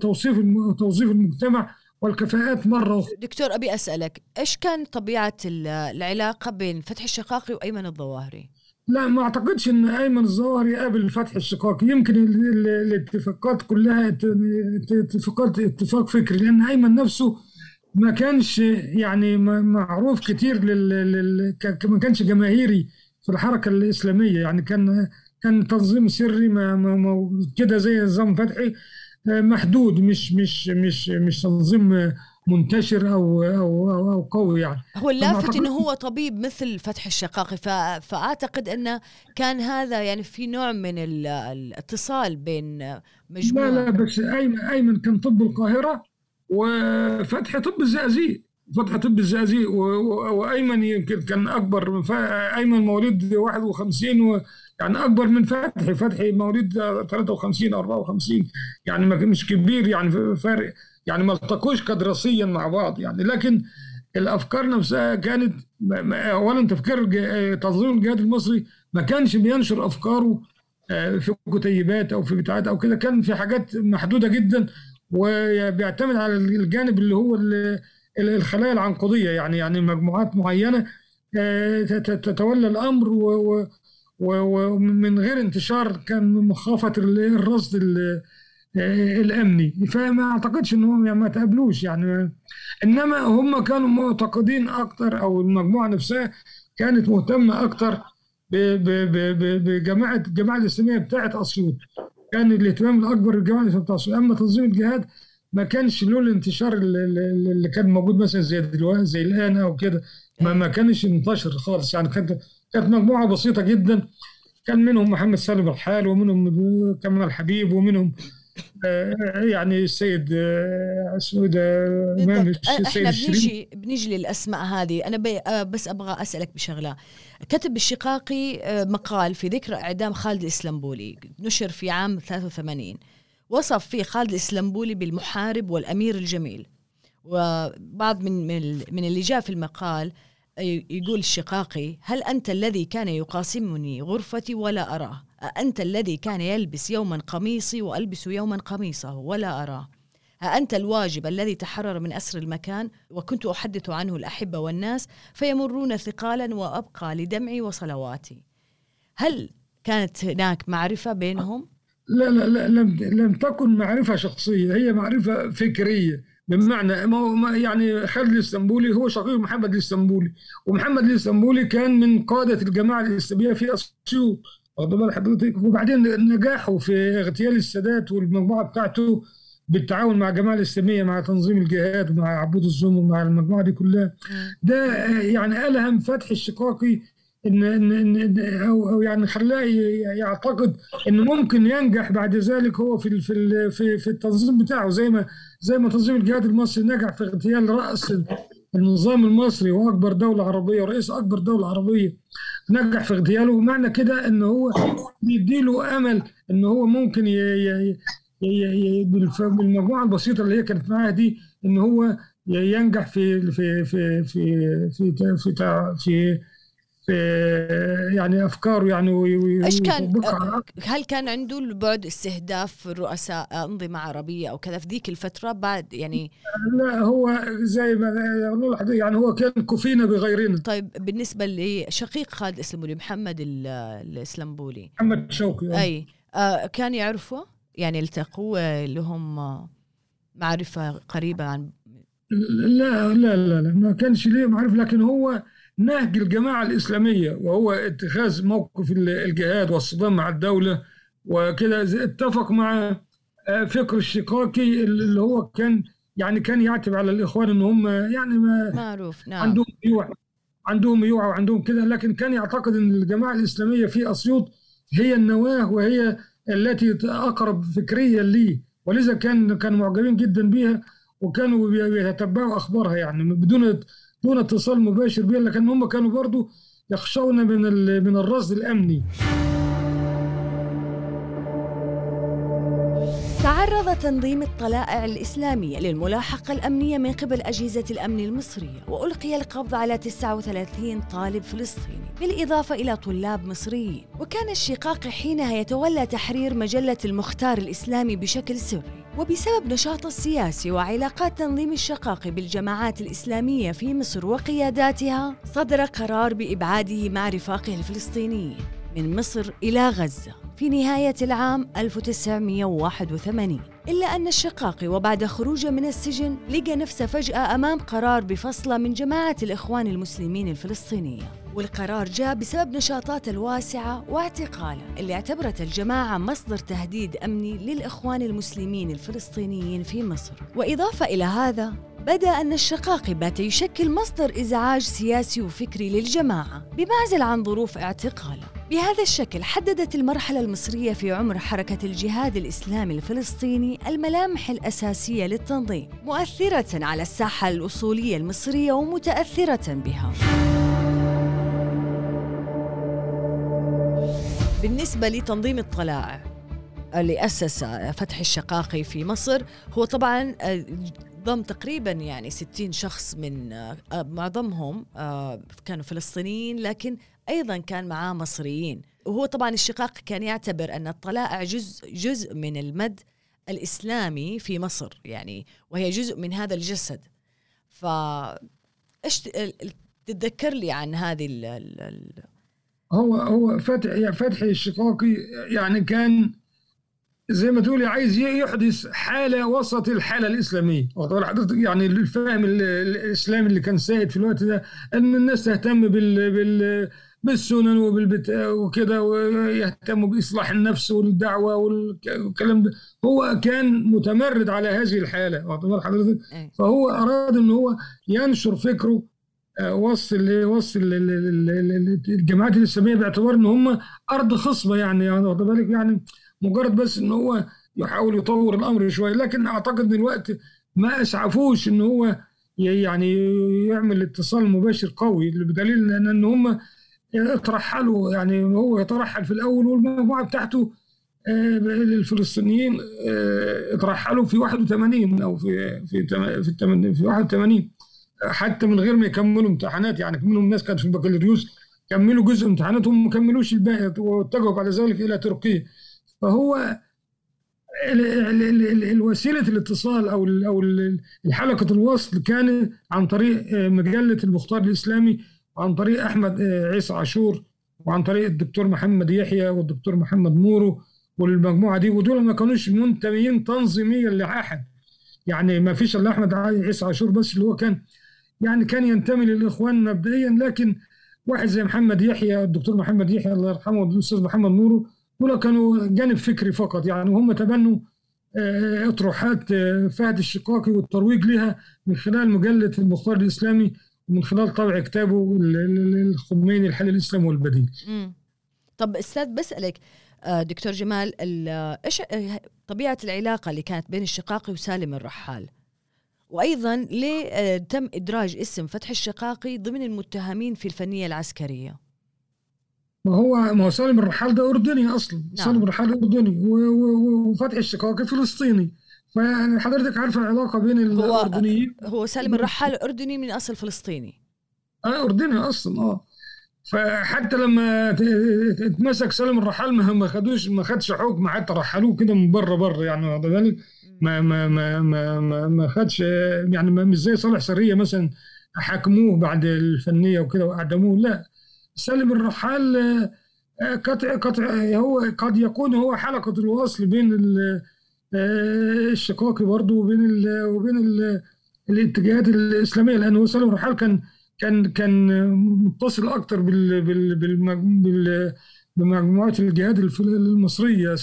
توصيف توظيف المجتمع والكفاءات مرة أخرى. دكتور أبي أسألك إيش كان طبيعة العلاقة بين فتح الشقاقي وأيمن الظواهري؟ لا ما أعتقدش إن أيمن الظواهري قابل فتح الشقاقي يمكن الاتفاقات كلها اتفاقات اتفاق فكري لأن أيمن نفسه ما كانش يعني معروف كتير لل... ما كانش جماهيري في الحركة الإسلامية. يعني كان كان تنظيم سري ما, ما كده زي نظام فتحي. محدود مش مش مش مش تنظيم منتشر أو أو أو, أو قوي يعني. هو اللافت إنه هو طبيب مثل فتح الشقاقي فأعتقد إنه كان هذا يعني في نوع من الاتصال بين مجموعه لا لا بس ايمن أيمن كان طب القاهرة وفتح طب الزقازيق. فتح طب الزقازيق وأيمن يمكن كان أكبر من أيمن مواليد 51 و يعني أكبر من فتحي. فتحي مواليد 53 54 يعني مش كبير يعني فارق يعني ما التقوش كدراسيا مع بعض. يعني لكن الأفكار نفسها كانت اولا تفكير تنظيم الجهاد المصري ما كانش بينشر أفكاره آه، في كتيبات أو في بتاعات أو كده. كان في حاجات محدودة جدا وبيعتمد على الجانب اللي هو الخلايا العنقودية يعني يعني مجموعات معينة آه، تتولى الأمر ومن غير انتشار كان مخافة الرصد الأمني. فما أعتقدش إنهم يعني ما تقابلوش يعني. إنما هم كانوا معتقدين أكتر أو المجموعة نفسها كانت مهتمة أكتر بجماعة الجماعة الاسلاميه بتاعة أسيوط. كان الاهتمام الأكبر بالجماعه الاسلاميه أسيوط. أما تنظيم الجهاد ما كانش له الانتشار اللي كان موجود مثلا زي دلوقتي زي الآن أو كده. ما, ما كانش منتشر خالص. يعني كانت كانت مجموعة بسيطة جدا. كان منهم محمد سالم الحال ومنهم كمال الحبيب ومنهم آه، يعني السيد آه، اسمه ده؟ إحنا بنيجي بنيجي للاسماء هذه. أنا آه، بس أبغى أسألك بشغلة. كتب الشقاقي مقال في ذكرى إعدام خالد الاسلمبولي نشر في عام 83 وصف فيه خالد الاسلمبولي بالمحارب والأمير الجميل. وبعض من من اللي جاء في المقال يقول الشقاقي هل أنت الذي كان يقاسمني غرفتي ولا أراه؟ أأنت الذي كان يلبس يوما قميصي وألبس يوما قميصه ولا أراه؟ أأنت الواجب الذي تحرر من أسر المكان وكنت أحدث عنه الأحبة والناس فيمرون ثقالا وأبقى لدمعي وصلواتي. هل كانت هناك معرفة بينهم؟ لا لا لا لم, لم تكن معرفة شخصية هي معرفة فكرية. بمعنى ما يعني خالد الإسطنبولي هو شقيق محمد الإسطنبولي ومحمد الإسطنبولي كان من قادة الجماعة الاسلاميه في اسيوط واخد بال حضرتك. وبعدين نجاحه في اغتيال السادات والمجموعة بتاعته بالتعاون مع الجماعة الإسلامية مع تنظيم الجهاد ومع عبود الظلم ومع المجموعة دي كلها. ده يعني ألهم فتح الشقاقي ان ان, إن أو, أو يعني خلاه يعتقد انه ممكن ينجح بعد ذلك هو في في في, في التنظيم بتاعه. زي ما زي ما تنظيم الجهاد المصري نجح في اغتيال رأس النظام المصري واكبر دولة عربية ورئيس أكبر دولة عربية نجح في اغتياله. معنى كده إن هو بيديله أمل إن هو ممكن بالمجموعة البسيطة اللي هي كانت معاه دي إن هو ينجح في في في في في في, في, في يعني افكاره يعني إيش كان هل كان عنده البعد استهداف رؤساء أنظمة عربية أو كذا في ذيك الفترة بعد يعني؟ لا هو زي ما يعني هو كان كفينا بغيرنا. طيب بالنسبة لشقيق خالد الاسلمبولي محمد الاسلمبولي محمد شوقي أي آه كان يعرفه؟ يعني التقوا لهم معرفة قريبة عن لا لا لا, لا ما كانش ليه معرفة لكن هو نهج الجماعة الإسلامية وهو اتخاذ موقف الجهاد والصدام مع الدولة وكده اتفق مع فكر الشقاقي اللي هو كان يعني كان يعتب على الإخوان إن هم يعني ما معروف نعم. عندهم ميوعة عندهم ميوعة وعندهم كده لكن كان يعتقد إن الجماعة الإسلامية في أسيوط هي النواة وهي التي أقرب فكريا ليه ولذا كان كانوا معجبين جدا بها وكانوا بيتتبعوا أخبارها يعني بدون دون اتصال مباشر بها لكن هم كانوا برضو يخشون من من الرصد الأمني. تعرض تنظيم الطلائع الإسلامية للملاحقة الأمنية من قبل أجهزة الأمن المصرية وألقي القبض على 39 طالب فلسطيني بالإضافة إلى طلاب مصريين. وكان الشقاق حينها يتولى تحرير مجلة المختار الإسلامي بشكل سري. وبسبب نشاطه السياسي وعلاقات تنظيم الشقاق بالجماعات الإسلامية في مصر وقياداتها صدر قرار بإبعاده مع رفاقه الفلسطينيين من مصر إلى غزة. في نهاية العام 1981 إلا أن الشقاقي وبعد خروجه من السجن لقى نفسه فجأة أمام قرار بفصله من جماعة الإخوان المسلمين الفلسطينية. والقرار جاء بسبب نشاطاته الواسعة واعتقاله اللي اعتبرت الجماعة مصدر تهديد أمني للإخوان المسلمين الفلسطينيين في مصر. وإضافة إلى هذا بدأ أن الشقاقي بات يشكل مصدر إزعاج سياسي وفكري للجماعة بمعزل عن ظروف اعتقاله. بهذا الشكل حددت المرحلة المصرية في عمر حركة الجهاد الإسلامي الفلسطيني الملامح الأساسية للتنظيم مؤثرة على الساحة الأصولية المصرية ومتأثرة بها. بالنسبة لتنظيم الطلائع اللي أسس فتح الشقاقي في مصر هو طبعا ضم تقريبا يعني 60 شخص من معظمهم كانوا فلسطينيين لكن أيضا كان معاه مصريين. وهو طبعا الشقاق كان يعتبر أن الطلائع جزء جزء من المد الإسلامي في مصر يعني وهي جزء من هذا الجسد. ف تتذكر لي عن هذه ال ال هو هو فتح فتحي الشقاقي يعني كان زي ما تقولي عايز يحدث حالة وسط الحالة الإسلامية. حضرتك يعني الفهم الإسلامي اللي كان سائد في الوقت ده إن الناس تهتم بال, بال بالسنن وبالبت وكده ويهتموا بإصلاح النفس والدعوة والكلام ده. هو كان متمرد على هذه الحالة. واخد حضرتك؟ فهو أراد إن هو ينشر فكره وسط وسط الجماعات الاسلاميه باعتبار إن هم أرض خصبة يعني واخد بالك؟ يعني مجرد بس إن هو يحاول يطور الأمر شوية. لكن أعتقد الوقت ما أسعفوش إن هو يعني يعمل اتصال مباشر قوي. بدليل ان هم ترحلوا يعني هو ترحل في الأول والمجموعة بتاعته الفلسطينيين ترحلوا في 81 أو في في, في 81 حتى من غير ما يكملوا امتحانات يعني منهم الناس كانت في البكالوريوس كملوا جزء امتحاناتهم وما كملوش الباقي واتجهوا بعد ذلك إلى تركيا فهو الوسيله الاتصال أو أو حلقة الوصل كانت عن طريق مجلة المختار الإسلامي وعن طريق أحمد عيسى عاشور وعن طريق الدكتور محمد يحيى والدكتور محمد نورو والمجموعة دي ودول ما كانوش منتميين تنظيميا لأحد. يعني ما فيش إلا أحمد عيسى عاشور بس اللي هو كان يعني كان ينتمي للإخوان مبدئيا لكن واحد زي محمد يحيى الدكتور محمد يحيى الله يرحمه والاستاذ محمد نورو دول كانوا جانب فكري فقط يعني هم تبنوا أطروحات فهد الشقاقي والترويج لها من خلال مجلة المختار الإسلامي ومن خلال طبع كتابه الخميني الحل الاسلامي والبديل. طب أستاذ بسألك دكتور جمال إيش طبيعة العلاقة اللي كانت بين الشقاقي وسالم الرحال؟ وأيضا ليه تم إدراج اسم فتح الشقاقي ضمن المتهمين في الفنية العسكرية؟ ما هو ما هو سالم الرحال ده أردني أصلا. نعم. سالم الرحال أردني وفتح الشقاقي فلسطيني. فيعني حضرتك عارفه العلاقة بين الأردنيين هو سالم الرحال أردني من أصل فلسطيني. آه أردني أصلا آه. فحتى لما اتمسك سالم الرحال ما خدوش ما خدش حكم حتى رحلوه كده من بره بره يعني واخد بالك؟ ما ما ما ما ما, ما خدش يعني مش زي صالح سرية مثلا حكموه بعد الفنية وكده وأعدموه. لا سالم الرحال قطع قطع هو قد يكون هو حلقة الوصل بين الشقاقي برضه وبين ال وبين ال الاتجاهات الإسلامية. لأنه سالم الرحال كان كان كان متصل أكتر بال بال بال بمجموعات الجهاد المصرية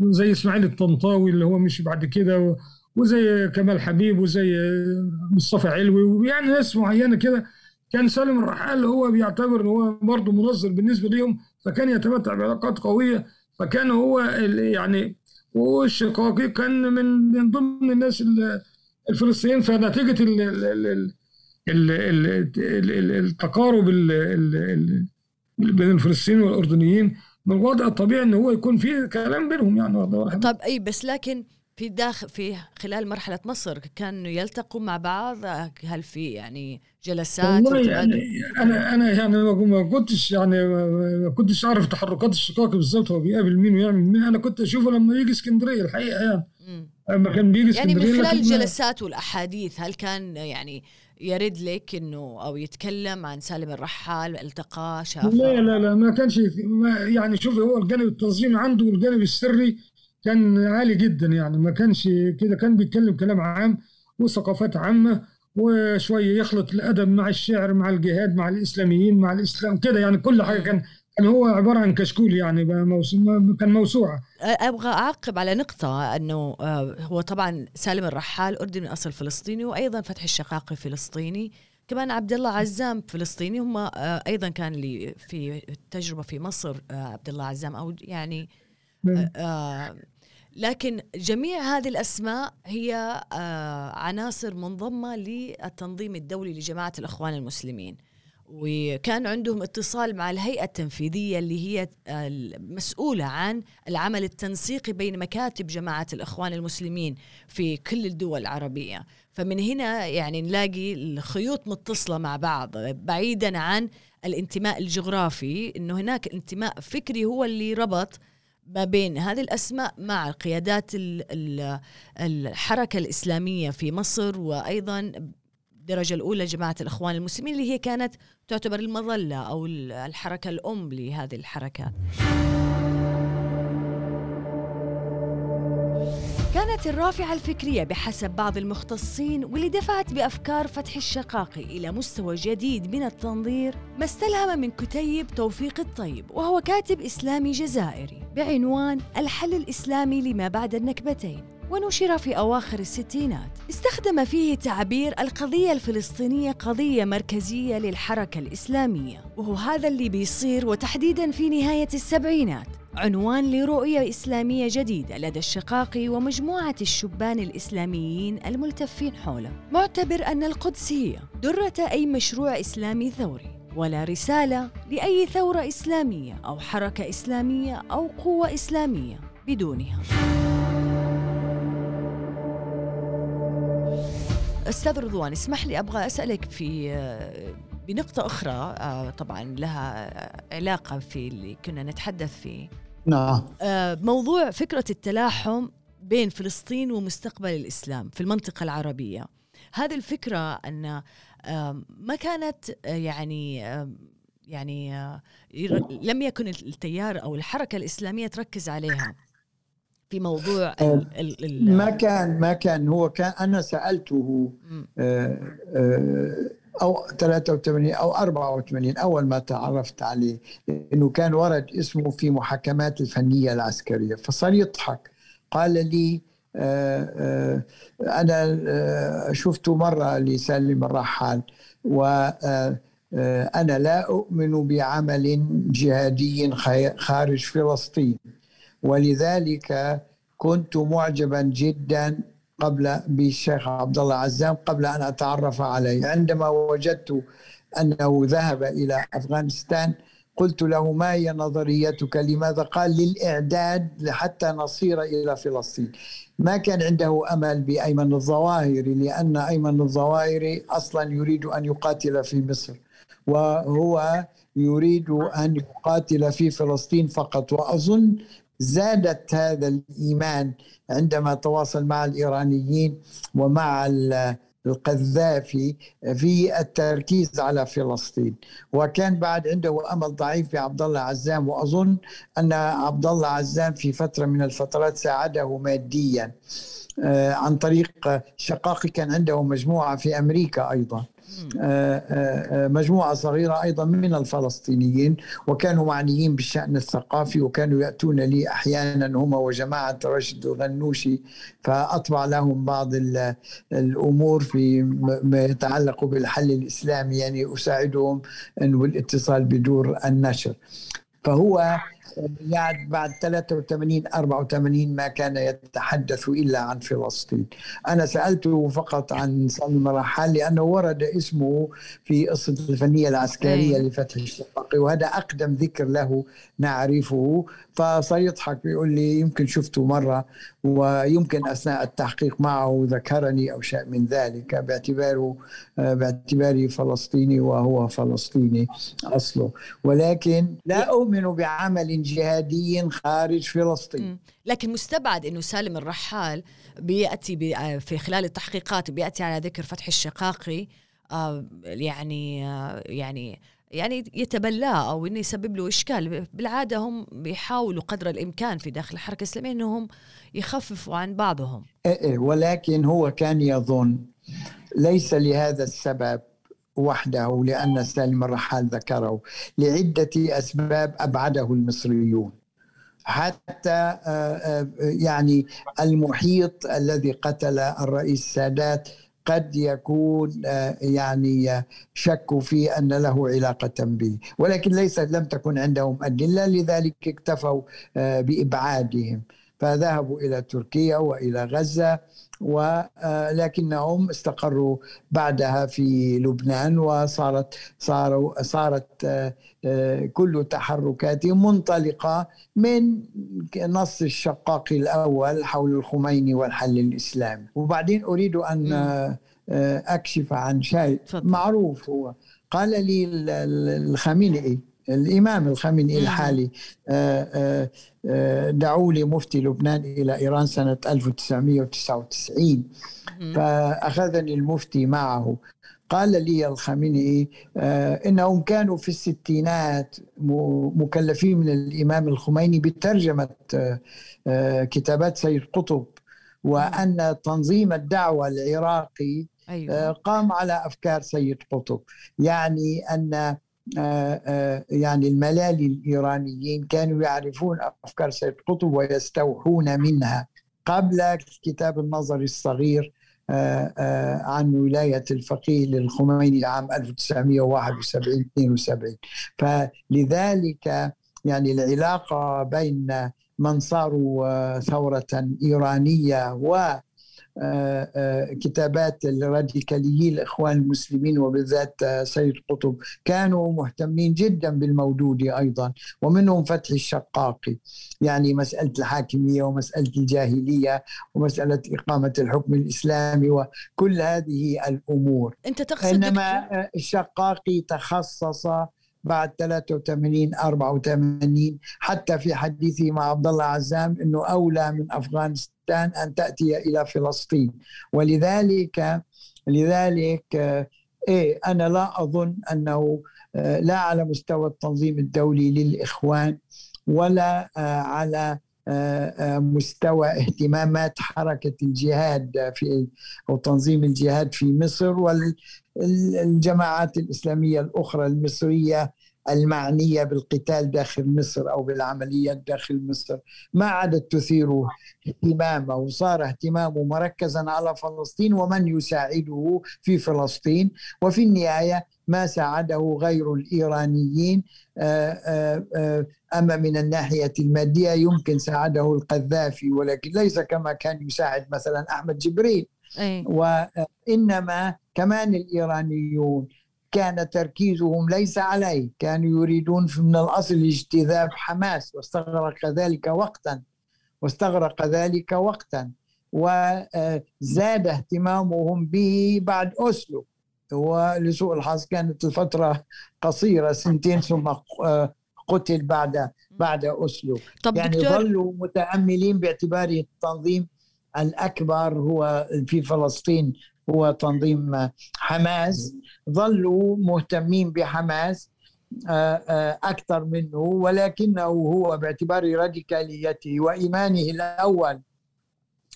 زي إسماعيل الطنطاوي اللي هو مشي بعد كده وزي كمال حبيب وزي مصطفى علوي ويعني ناس معينة كده. كان سالم الرحال هو بيعتبر إن هو برضه منظر بالنسبة ليهم فكان يتمتع بعلاقات قوية. فكان هو يعني والشقاقي كان من من ضمن الناس الفلسطينيين. فنتيجة التقارب بين الفلسطينيين والأردنيين من الوضع الطبيعي ان هو يكون في كلام بينهم يعني طب أي بس لكن في داخل في خلال مرحلة مصر كانوا يلتقوا مع بعض؟ هل في يعني جلسات والله يعني أنا أنا يعني ما كنتش يعني ما كنتش أعرف تحركات الشقاق بالظبط هو بيقابل مين ويعمل مين. أنا كنت اشوفه لما يجي إسكندرية الحقيقة يعني. لما كان بيجي يعني من خلال الجلسات والأحاديث هل كان يعني يرد لك إنه أو يتكلم عن سالم الرحال التقى شافه؟ لا لا لا ما كانش ما يعني شوف هو الجانب التنظيمي عنده والجانب السري كان عالي جدا يعني ما كانش كده كان بيتكلم كلام عام وثقافات عامة وشوية يخلط الأدب مع الشعر مع الجهاد مع الإسلاميين مع الإسلام كده يعني كل حاجة كان كان هو عبارة عن كشكول يعني كان موسوعة. أبغى أعقب على نقطة إنه آه، هو طبعا سالم الرحال اردني من أصل فلسطيني وأيضا فتح الشقاقي فلسطيني كمان عبد الله عزام فلسطيني هم آه، أيضا كان لي في تجربة في مصر آه، عبد الله عزام أو يعني. لكن جميع هذه الأسماء هي عناصر منضمة للتنظيم الدولي لجماعة الإخوان المسلمين. وكان عندهم اتصال مع الهيئة التنفيذية اللي هي المسؤولة عن العمل التنسيقي بين مكاتب جماعة الإخوان المسلمين في كل الدول العربية. فمن هنا يعني نلاقي الخيوط متصلة مع بعض بعيدا عن الانتماء الجغرافي إنه هناك انتماء فكري هو اللي ربط ما بين هذه الأسماء مع قيادات الحركة الإسلامية في مصر وأيضا الدرجة الأولى جماعة الإخوان المسلمين اللي هي كانت تعتبر المظلة أو الحركة الأم لهذه الحركات. كانت الرافعة الفكرية بحسب بعض المختصين واللي دفعت بأفكار فتح الشقاقي إلى مستوى جديد من التنظير ما استلهم من كتيب توفيق الطيب وهو كاتب إسلامي جزائري بعنوان الحل الإسلامي لما بعد النكبتين. ونشر في أواخر الستينات. استخدم فيه تعبير القضية الفلسطينية قضية مركزية للحركة الإسلامية وهو هذا اللي بيصير وتحديدا في نهاية السبعينات. عنوان لرؤية إسلامية جديدة لدى الشقاقي ومجموعة الشبان الإسلاميين الملتفين حوله. معتبر أن القدس هي درة أي مشروع إسلامي ثوري ولا رسالة لأي ثورة إسلامية أو حركة إسلامية أو قوة إسلامية بدونها. أستاذ رضوان اسمح لي أبغى أسألك في بنقطة أخرى آه، طبعا لها علاقة في اللي كنا نتحدث فيه. نعم. آه، موضوع فكرة التلاحم بين فلسطين ومستقبل الإسلام في المنطقة العربية. هذه الفكرة أن ما كانت آه، يعني يعني لم يكن التيار أو الحركة الإسلامية تركز عليها. في موضوع ال آه، ال ال ما كان ما كان. هو كان أنا سألته آه، آه، أو 83 أو 84 أول ما تعرفت عليه انه كان ورد اسمه في محاكمات الفنية العسكرية فصار يضحك. قال لي أنا شفت مرة لسالم الرحال و أنا لا أؤمن بعمل جهادي خارج فلسطين. ولذلك كنت معجبا جدا قبل بالشيخ عبد الله عزام قبل أن أتعرف عليه. عندما وجدت أنه ذهب إلى أفغانستان قلت له ما هي نظريتك؟ لماذا؟ قال للإعداد حتى نصير إلى فلسطين. ما كان عنده أمل بأيمن الظواهري لأن أيمن الظواهري أصلا يريد أن يقاتل في مصر وهو يريد أن يقاتل في فلسطين فقط. وأظن زادت هذا الإيمان عندما تواصل مع الإيرانيين ومع القذافي في التركيز على فلسطين. وكان بعد عنده أمل ضعيف بعبد الله عزام وأظن أن عبد الله عزام في فترة من الفترات ساعده ماديا. عن طريق شقاقي كان عنده مجموعة في أمريكا أيضا. مجموعة صغيرة أيضا من الفلسطينيين وكانوا معنيين بالشأن الثقافي وكانوا يأتون لي أحيانا هم وجماعة رشد الغنوشي فأطبع لهم بعض الأمور في ما يتعلق بالحل الإسلامي يعني أساعدهم بالاتصال بدور النشر. فهو يعني بعد 83 84 ما كان يتحدث إلا عن فلسطين. أنا سألته فقط عن سلم رحال لأنه ورد اسمه في قصة الفنية العسكرية أيه. لفتح الشقاقي وهذا أقدم ذكر له نعرفه فصار يضحك بيقول لي يمكن شفته مرة ويمكن أثناء التحقيق معه ذكرني أو شيء من ذلك باعتباره باعتباري فلسطيني وهو فلسطيني أصله. ولكن لا أؤمن بعمل جهادي خارج فلسطين. لكن مستبعد إنه سالم الرحال بيأتي في خلال التحقيقات بيأتي على ذكر فتح الشقاقي آه، يعني آه، يعني يعني يتبلاه أو إنه يسبب له إشكال. بالعادة هم بيحاولوا قدر الإمكان في داخل الحركة الإسلامية إنهم يخففوا عن بعضهم. إيه, إيه، ولكن هو كان يظن ليس لهذا السبب وحده لأن سالم الرحال ذكره لعدة أسباب أبعده المصريون. حتى آه، آه، يعني المحيط الذي قتل الرئيس السادات قد يكون آه، يعني شكوا في أن له علاقة به ولكن ليس لم تكن عندهم أدلة لذلك اكتفوا بإبعادهم. فذهبوا إلى تركيا وإلى غزة ولكنهم استقروا بعدها في لبنان وصارت صاروا صارت آه، آه، كل تحركاتهم منطلقة من نص الشقاق الأول حول الخميني والحل الإسلامي. وبعدين أريد أن آه، أكشف عن شيء معروف هو. قال لي الخامنئي الإمام الخامنئي الحالي آه، آه، آه، دعوا لي مفتي لبنان إلى إيران سنة 1999 فأخذني المفتي معه. قال لي الخامنئي إنهم كانوا في الستينات مكلفين من الإمام الخميني بترجمة كتابات سيد قطب وأن تنظيم الدعوة العراقي أيوة. قام على أفكار سيد قطب. يعني أن يعني الملالي الإيرانيين كانوا يعرفون أفكار سيد قطب ويستوحون منها قبل كتاب النظر الصغير آه، عن ولاية الفقيه للخميني عام 1971 72 فلذلك يعني العلاقة بين من صاروا ثورة إيرانية و آه، آه، كتابات الراديكاليين الاخوان المسلمين وبالذات سيد قطب كانوا مهتمين جدا بالمودودي أيضا ومنهم فتح الشقاقي يعني مسألة الحاكمية ومسألة الجاهلية ومسألة إقامة الحكم الإسلامي وكل هذه الأمور. أنت تقصد إنما الشقاقي تخصص بعد 83 84 حتى في حديثي مع عبد الله عزام إنه أولى من أفغانستان أن تأتي إلى فلسطين. ولذلك لذلك إيه أنا لا أظن أنه لا على مستوى التنظيم الدولي للإخوان ولا على مستوى اهتمامات حركة الجهاد في أو تنظيم الجهاد في مصر والجماعات الإسلامية الأخرى المصرية المعنية بالقتال داخل مصر أو بالعمليات داخل مصر. ما عادت تثير اهتمامه وصار اهتمامه مركزا على فلسطين ومن يساعده في فلسطين. وفي النهاية ما ساعده غير الإيرانيين آه، آه، آه، أما من الناحية المادية يمكن ساعده القذافي ولكن ليس كما كان يساعد مثلا أحمد جبريل. أي. وإنما كمان الإيرانيون كان تركيزهم ليس عليه كانوا يريدون من الأصل اجتذاب حماس واستغرق ذلك وقتا واستغرق ذلك وقتا وزاد اهتمامهم به بعد أسلو ولسوء الحظ كانت الفترة قصيرة سنتين ثم قتل بعد بعد أسلو طب يعني دكتور... ظلوا متأملين باعتباره التنظيم الأكبر هو في فلسطين هو تنظيم حماس. ظلوا مهتمين بحماس آه، آه، أكثر منه ولكنه هو باعتبار راديكاليته وإيمانه الأول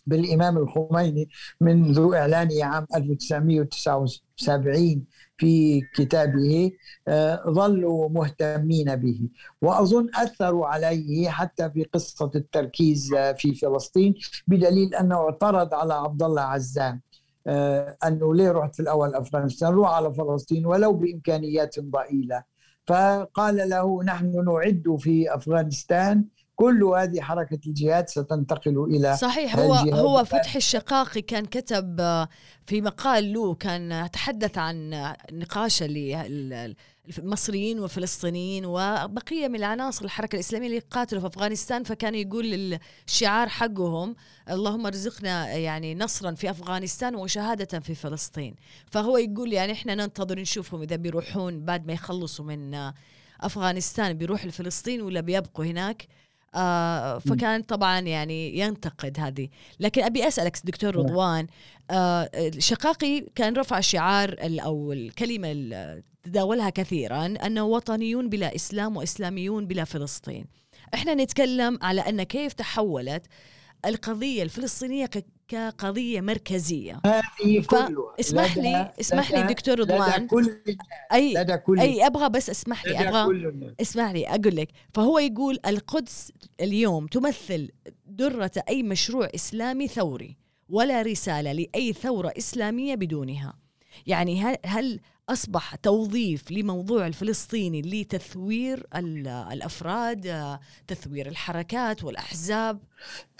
بالإمام الخميني منذ إعلانه عام 1979 في كتابه آه، ظلوا مهتمين به. وأظن أثروا عليه حتى في قصة التركيز في فلسطين بدليل أنه اعترض على عبد الله عزام آه، أنه ليه رحت في الأول أفغانستان؟ روح على فلسطين ولو بإمكانيات ضئيلة. فقال له نحن نعد في أفغانستان كل هذه حركة الجهاد ستنتقل إلى صحيح هو هو فتح الشقاقي كان كتب آه، في مقال له كان تحدث عن نقاش المصريين والفلسطينيين وبقية من العناصر الحركة الإسلامية اللي قاتلوا في أفغانستان فكان يقول الشعار حقهم اللهم ارزقنا يعني نصرا في أفغانستان وشهادة في فلسطين. فهو يقول يعني إحنا ننتظر نشوفهم إذا بيروحون بعد ما يخلصوا من أفغانستان بيروحوا لفلسطين ولا بيبقوا هناك. آه فكان طبعا يعني ينتقد هذه. لكن أبي أسألك دكتور نعم. رضوان آه شقاقي كان رفع شعار أو الكلمة اللي تداولها كثيرا أنه وطنيون بلا إسلام وإسلاميون بلا فلسطين. إحنا نتكلم على أن كيف تحولت القضية الفلسطينية كقضيه مركزية. هذه كلها اسمح لي اسمح لي دكتور رضوان. اي لدى كل أي أبغى بس اسمح لي أبغى اسمح لي أقول لك. فهو يقول القدس اليوم تمثل درة أي مشروع إسلامي ثوري ولا رسالة لأي ثورة إسلامية بدونها. يعني هل, هل أصبح توظيف لموضوع الفلسطيني لتثوير الأفراد تثوير الحركات والأحزاب.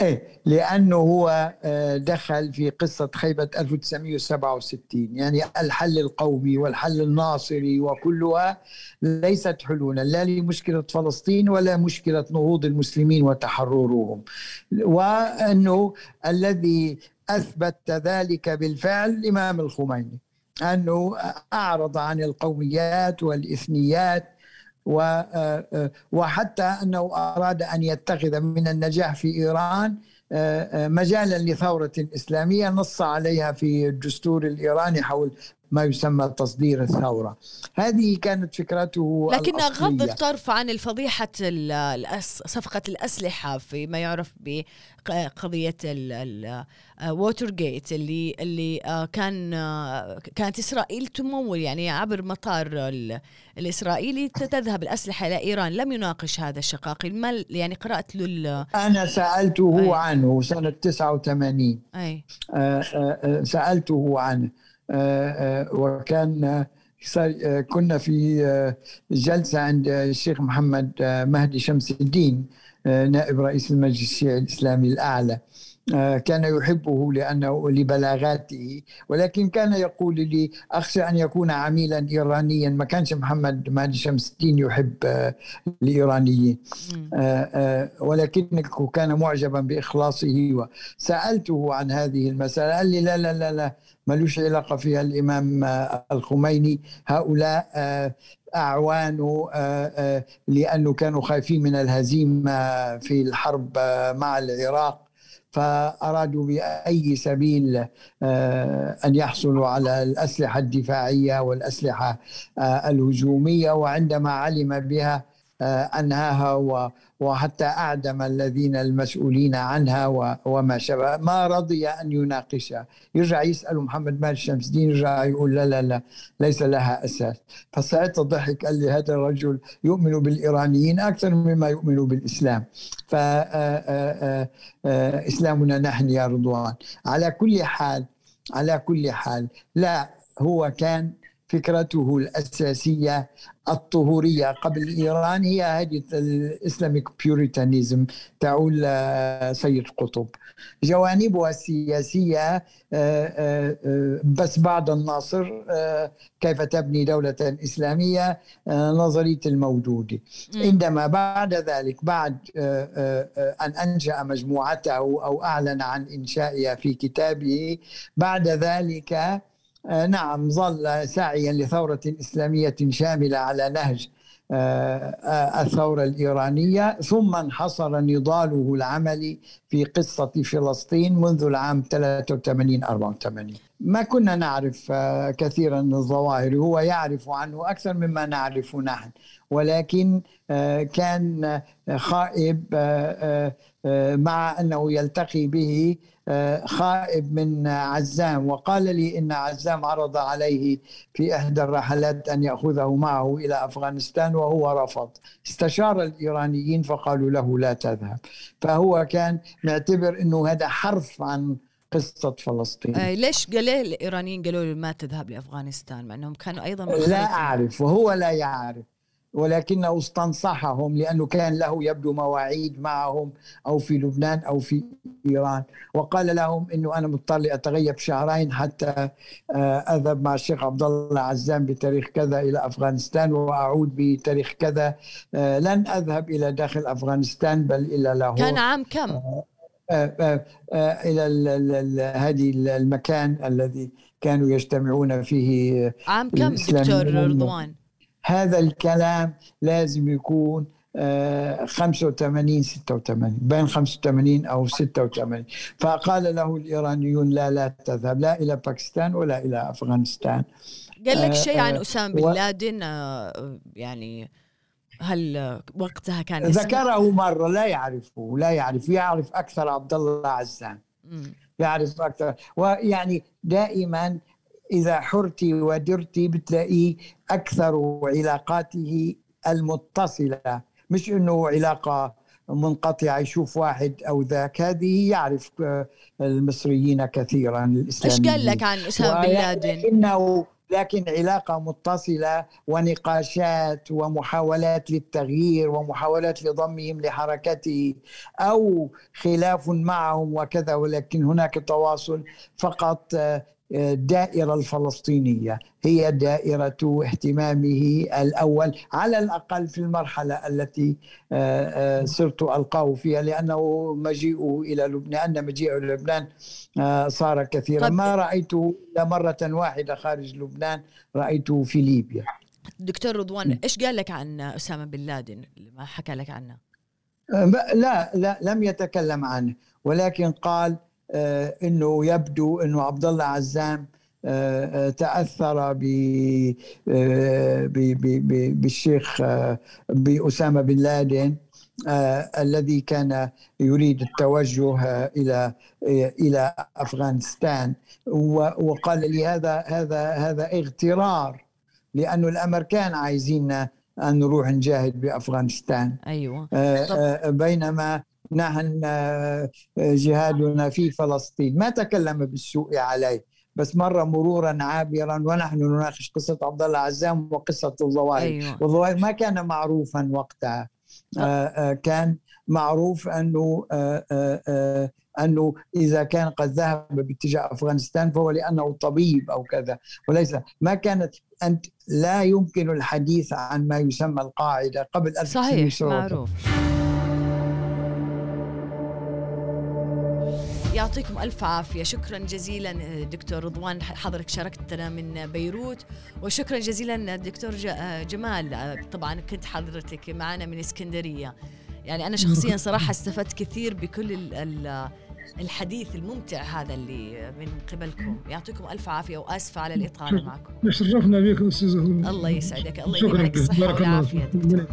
إيه لأنه هو آه، دخل في قصة خيبة 1967 يعني الحل القومي والحل الناصري وكلها ليست حلولا لا لمشكلة فلسطين ولا مشكلة نهوض المسلمين وتحررهم وأنه الذي أثبت ذلك بالفعل الإمام الخميني. أنه أعرض عن القوميات والإثنيات وحتى أنه أراد أن يتخذ من النجاح في إيران مجالا لثورة إسلامية نص عليها في الدستور الإيراني حول ما يسمى تصدير الثورة. هذه كانت فكرته لكن غض الطرف عن الفضيحة صفقة الأسلحة في ما يعرف بقضية ووتر جيت اللي اللي آه، كان آه، كانت إسرائيل تمول يعني عبر مطار الإسرائيلي تذهب الأسلحة إلى إيران. لم يناقش هذا الشقاقي ما يعني قرأت له أنا سألته أي. عنه سنة 89 أي. آه، سألته عنه. آه، آه، وكان آه، كنا في جلسة عند الشيخ محمد مهدي شمس الدين نائب رئيس المجلس الشيعي الإسلامي الأعلى. آه، كان يحبه لأنه لبلاغاته ولكن كان يقول لي أخشى أن يكون عميلا إيرانيا. ما كانش محمد مهدي شمس الدين يحب آه، الإيرانيين. آه، ولكنه كان معجبا بإخلاصه وسألته عن هذه المسألة. قال لي لا لا لا لا ملوش علاقة فيها الإمام الخميني. هؤلاء أعوانه لأنه كانوا خايفين من الهزيمة في الحرب مع العراق. فأرادوا بأي سبيل آه، أن يحصلوا على الأسلحة الدفاعية والأسلحة آه، الهجومية. وعندما علم بها آه، أنهاها وحتى أعدم الذين المسؤولين عنها وما شابه ما رضي أن يناقشها. يرجع يسأل محمد مال شمس الدين يرجع يقول لا لا لا ليس لها أساس. فساعتها ضحك قال لي هذا الرجل يؤمن بالإيرانيين أكثر مما يؤمن بالإسلام. فإسلامنا نحن يا رضوان. على كل حال على كل حال لا هو كان فكرته الأساسية الطهورية قبل إيران هي هذه الإسلاميك بيوريتانيزم تعول سيد قطب. جوانبها السياسية آه، آه، آه، بس بعد الناصر كيف تبني دولة إسلامية نظرية الموجودة عندما بعد ذلك بعد أن أنشأ مجموعته أو أعلن عن إنشائها في كتابه بعد ذلك آه، نعم ظل ساعيا لثورة إسلامية شاملة على نهج آه، آه، الثورة الإيرانية ثم انحصر نضاله العملي في قصة فلسطين منذ العام 83 84 ما كنا نعرف كثيرا الظواهر. هو يعرف عنه أكثر مما نعرف نحن. ولكن كان خائب مع أنه يلتقي به خائب من عزام. وقال لي إن عزام عرض عليه في إحدى الرحلات أن يأخذه معه إلى أفغانستان وهو رفض. استشار الإيرانيين فقالوا له لا تذهب. فهو كان معتبر إنه هذا حرف عن قصة فلسطين. آه ليش قال الإيرانيين قالوا له ما تذهب لأفغانستان؟ مع أنهم كانوا أيضا لا أعرف وهو لا يعرف. ولكنه استنصحهم لأنه كان له يبدو مواعيد معهم أو في لبنان أو في إيران. وقال لهم أنه أنا مضطر أتغيب شهرين حتى آه، أذهب مع الشيخ عبد الله عزام بتاريخ كذا إلى أفغانستان وأعود بتاريخ كذا. آه، لن أذهب إلى داخل أفغانستان بل إلى لاهور. كان عام كم؟ آه، إلى هذه المكان الذي كانوا يجتمعون فيه عام كم دكتور رضوان؟ هذا الكلام لازم يكون 85 86 بين 85 أو 86 فقال له الإيرانيون لا لا تذهب لا إلى باكستان ولا إلى أفغانستان. قال لك شيء عن آه، أسامة بن لادن آه، يعني هل وقتها كان ذكره مرة لا يعرفه لا يعرف يعرف أكثر عبد الله عزام. يعرف أكثر. ويعني دائما إذا حرتي ودرتي بتلاقيه أكثر علاقاته المتصلة. مش أنه علاقة منقطعة يشوف واحد أو ذاك. هذه يعرف المصريين كثيرا الإسلاميين إيش قال لك عن أسامة بن لادن؟ لكن علاقة متصلة ونقاشات ومحاولات للتغيير ومحاولات لضمهم لحركته أو خلاف معهم وكذا ولكن هناك تواصل فقط الدائرة الفلسطينية هي دائرة اهتمامه الأول على الأقل في المرحلة التي آه، آه، صرت ألقاه فيها لأنه مجيئه إلى لبنان أن مجيئه إلى لبنان آه، صار كثيرا. ما رأيته إلا مرة واحدة خارج لبنان رأيته في ليبيا. دكتور رضوان إيش قال لك عن أسامة بن لادن؟ ما حكى لك عنه؟ لا لا لم يتكلم عنه ولكن قال إنه يبدو إنه عبد الله عزام آه، آه، تأثر بالشيخ بأسامة بن لادن الذي كان يريد التوجه إلى إلى أفغانستان. وقال لي هذا هذا هذا اغترار لأنه الامريكان عايزين أن نروح نجاهد بأفغانستان. أيوه. بينما نحن آه، جهادنا في فلسطين. ما تكلم بالسوء عليه بس مر مرورا عابرا ونحن نناقش قصة عبد الله عزام وقصة الظواهر. أيوة. والظواهر ما كان معروفا وقتها. آه آه كان معروف أنه أنه إذا كان قد ذهب باتجاه أفغانستان فهو لأنه طبيب أو كذا. وليس ما كانت أنت لا يمكن الحديث عن ما يسمى القاعدة قبل صحيح معروف. يعطيكم ألف عافية. شكرا جزيلا دكتور رضوان حضرتك شاركتنا من بيروت. وشكرا جزيلا دكتور جمال. طبعا كنت حضرتك معنا من اسكندرية. يعني أنا شخصيا صراحة استفدت كثير بكل الحديث الممتع هذا اللي من قبلكم. يعطيكم ألف عافية وآسفة على الإطالة معكم. شرفنا بك أستاذ الله يسعدك. الله يديم الصحة والعافية دكتور.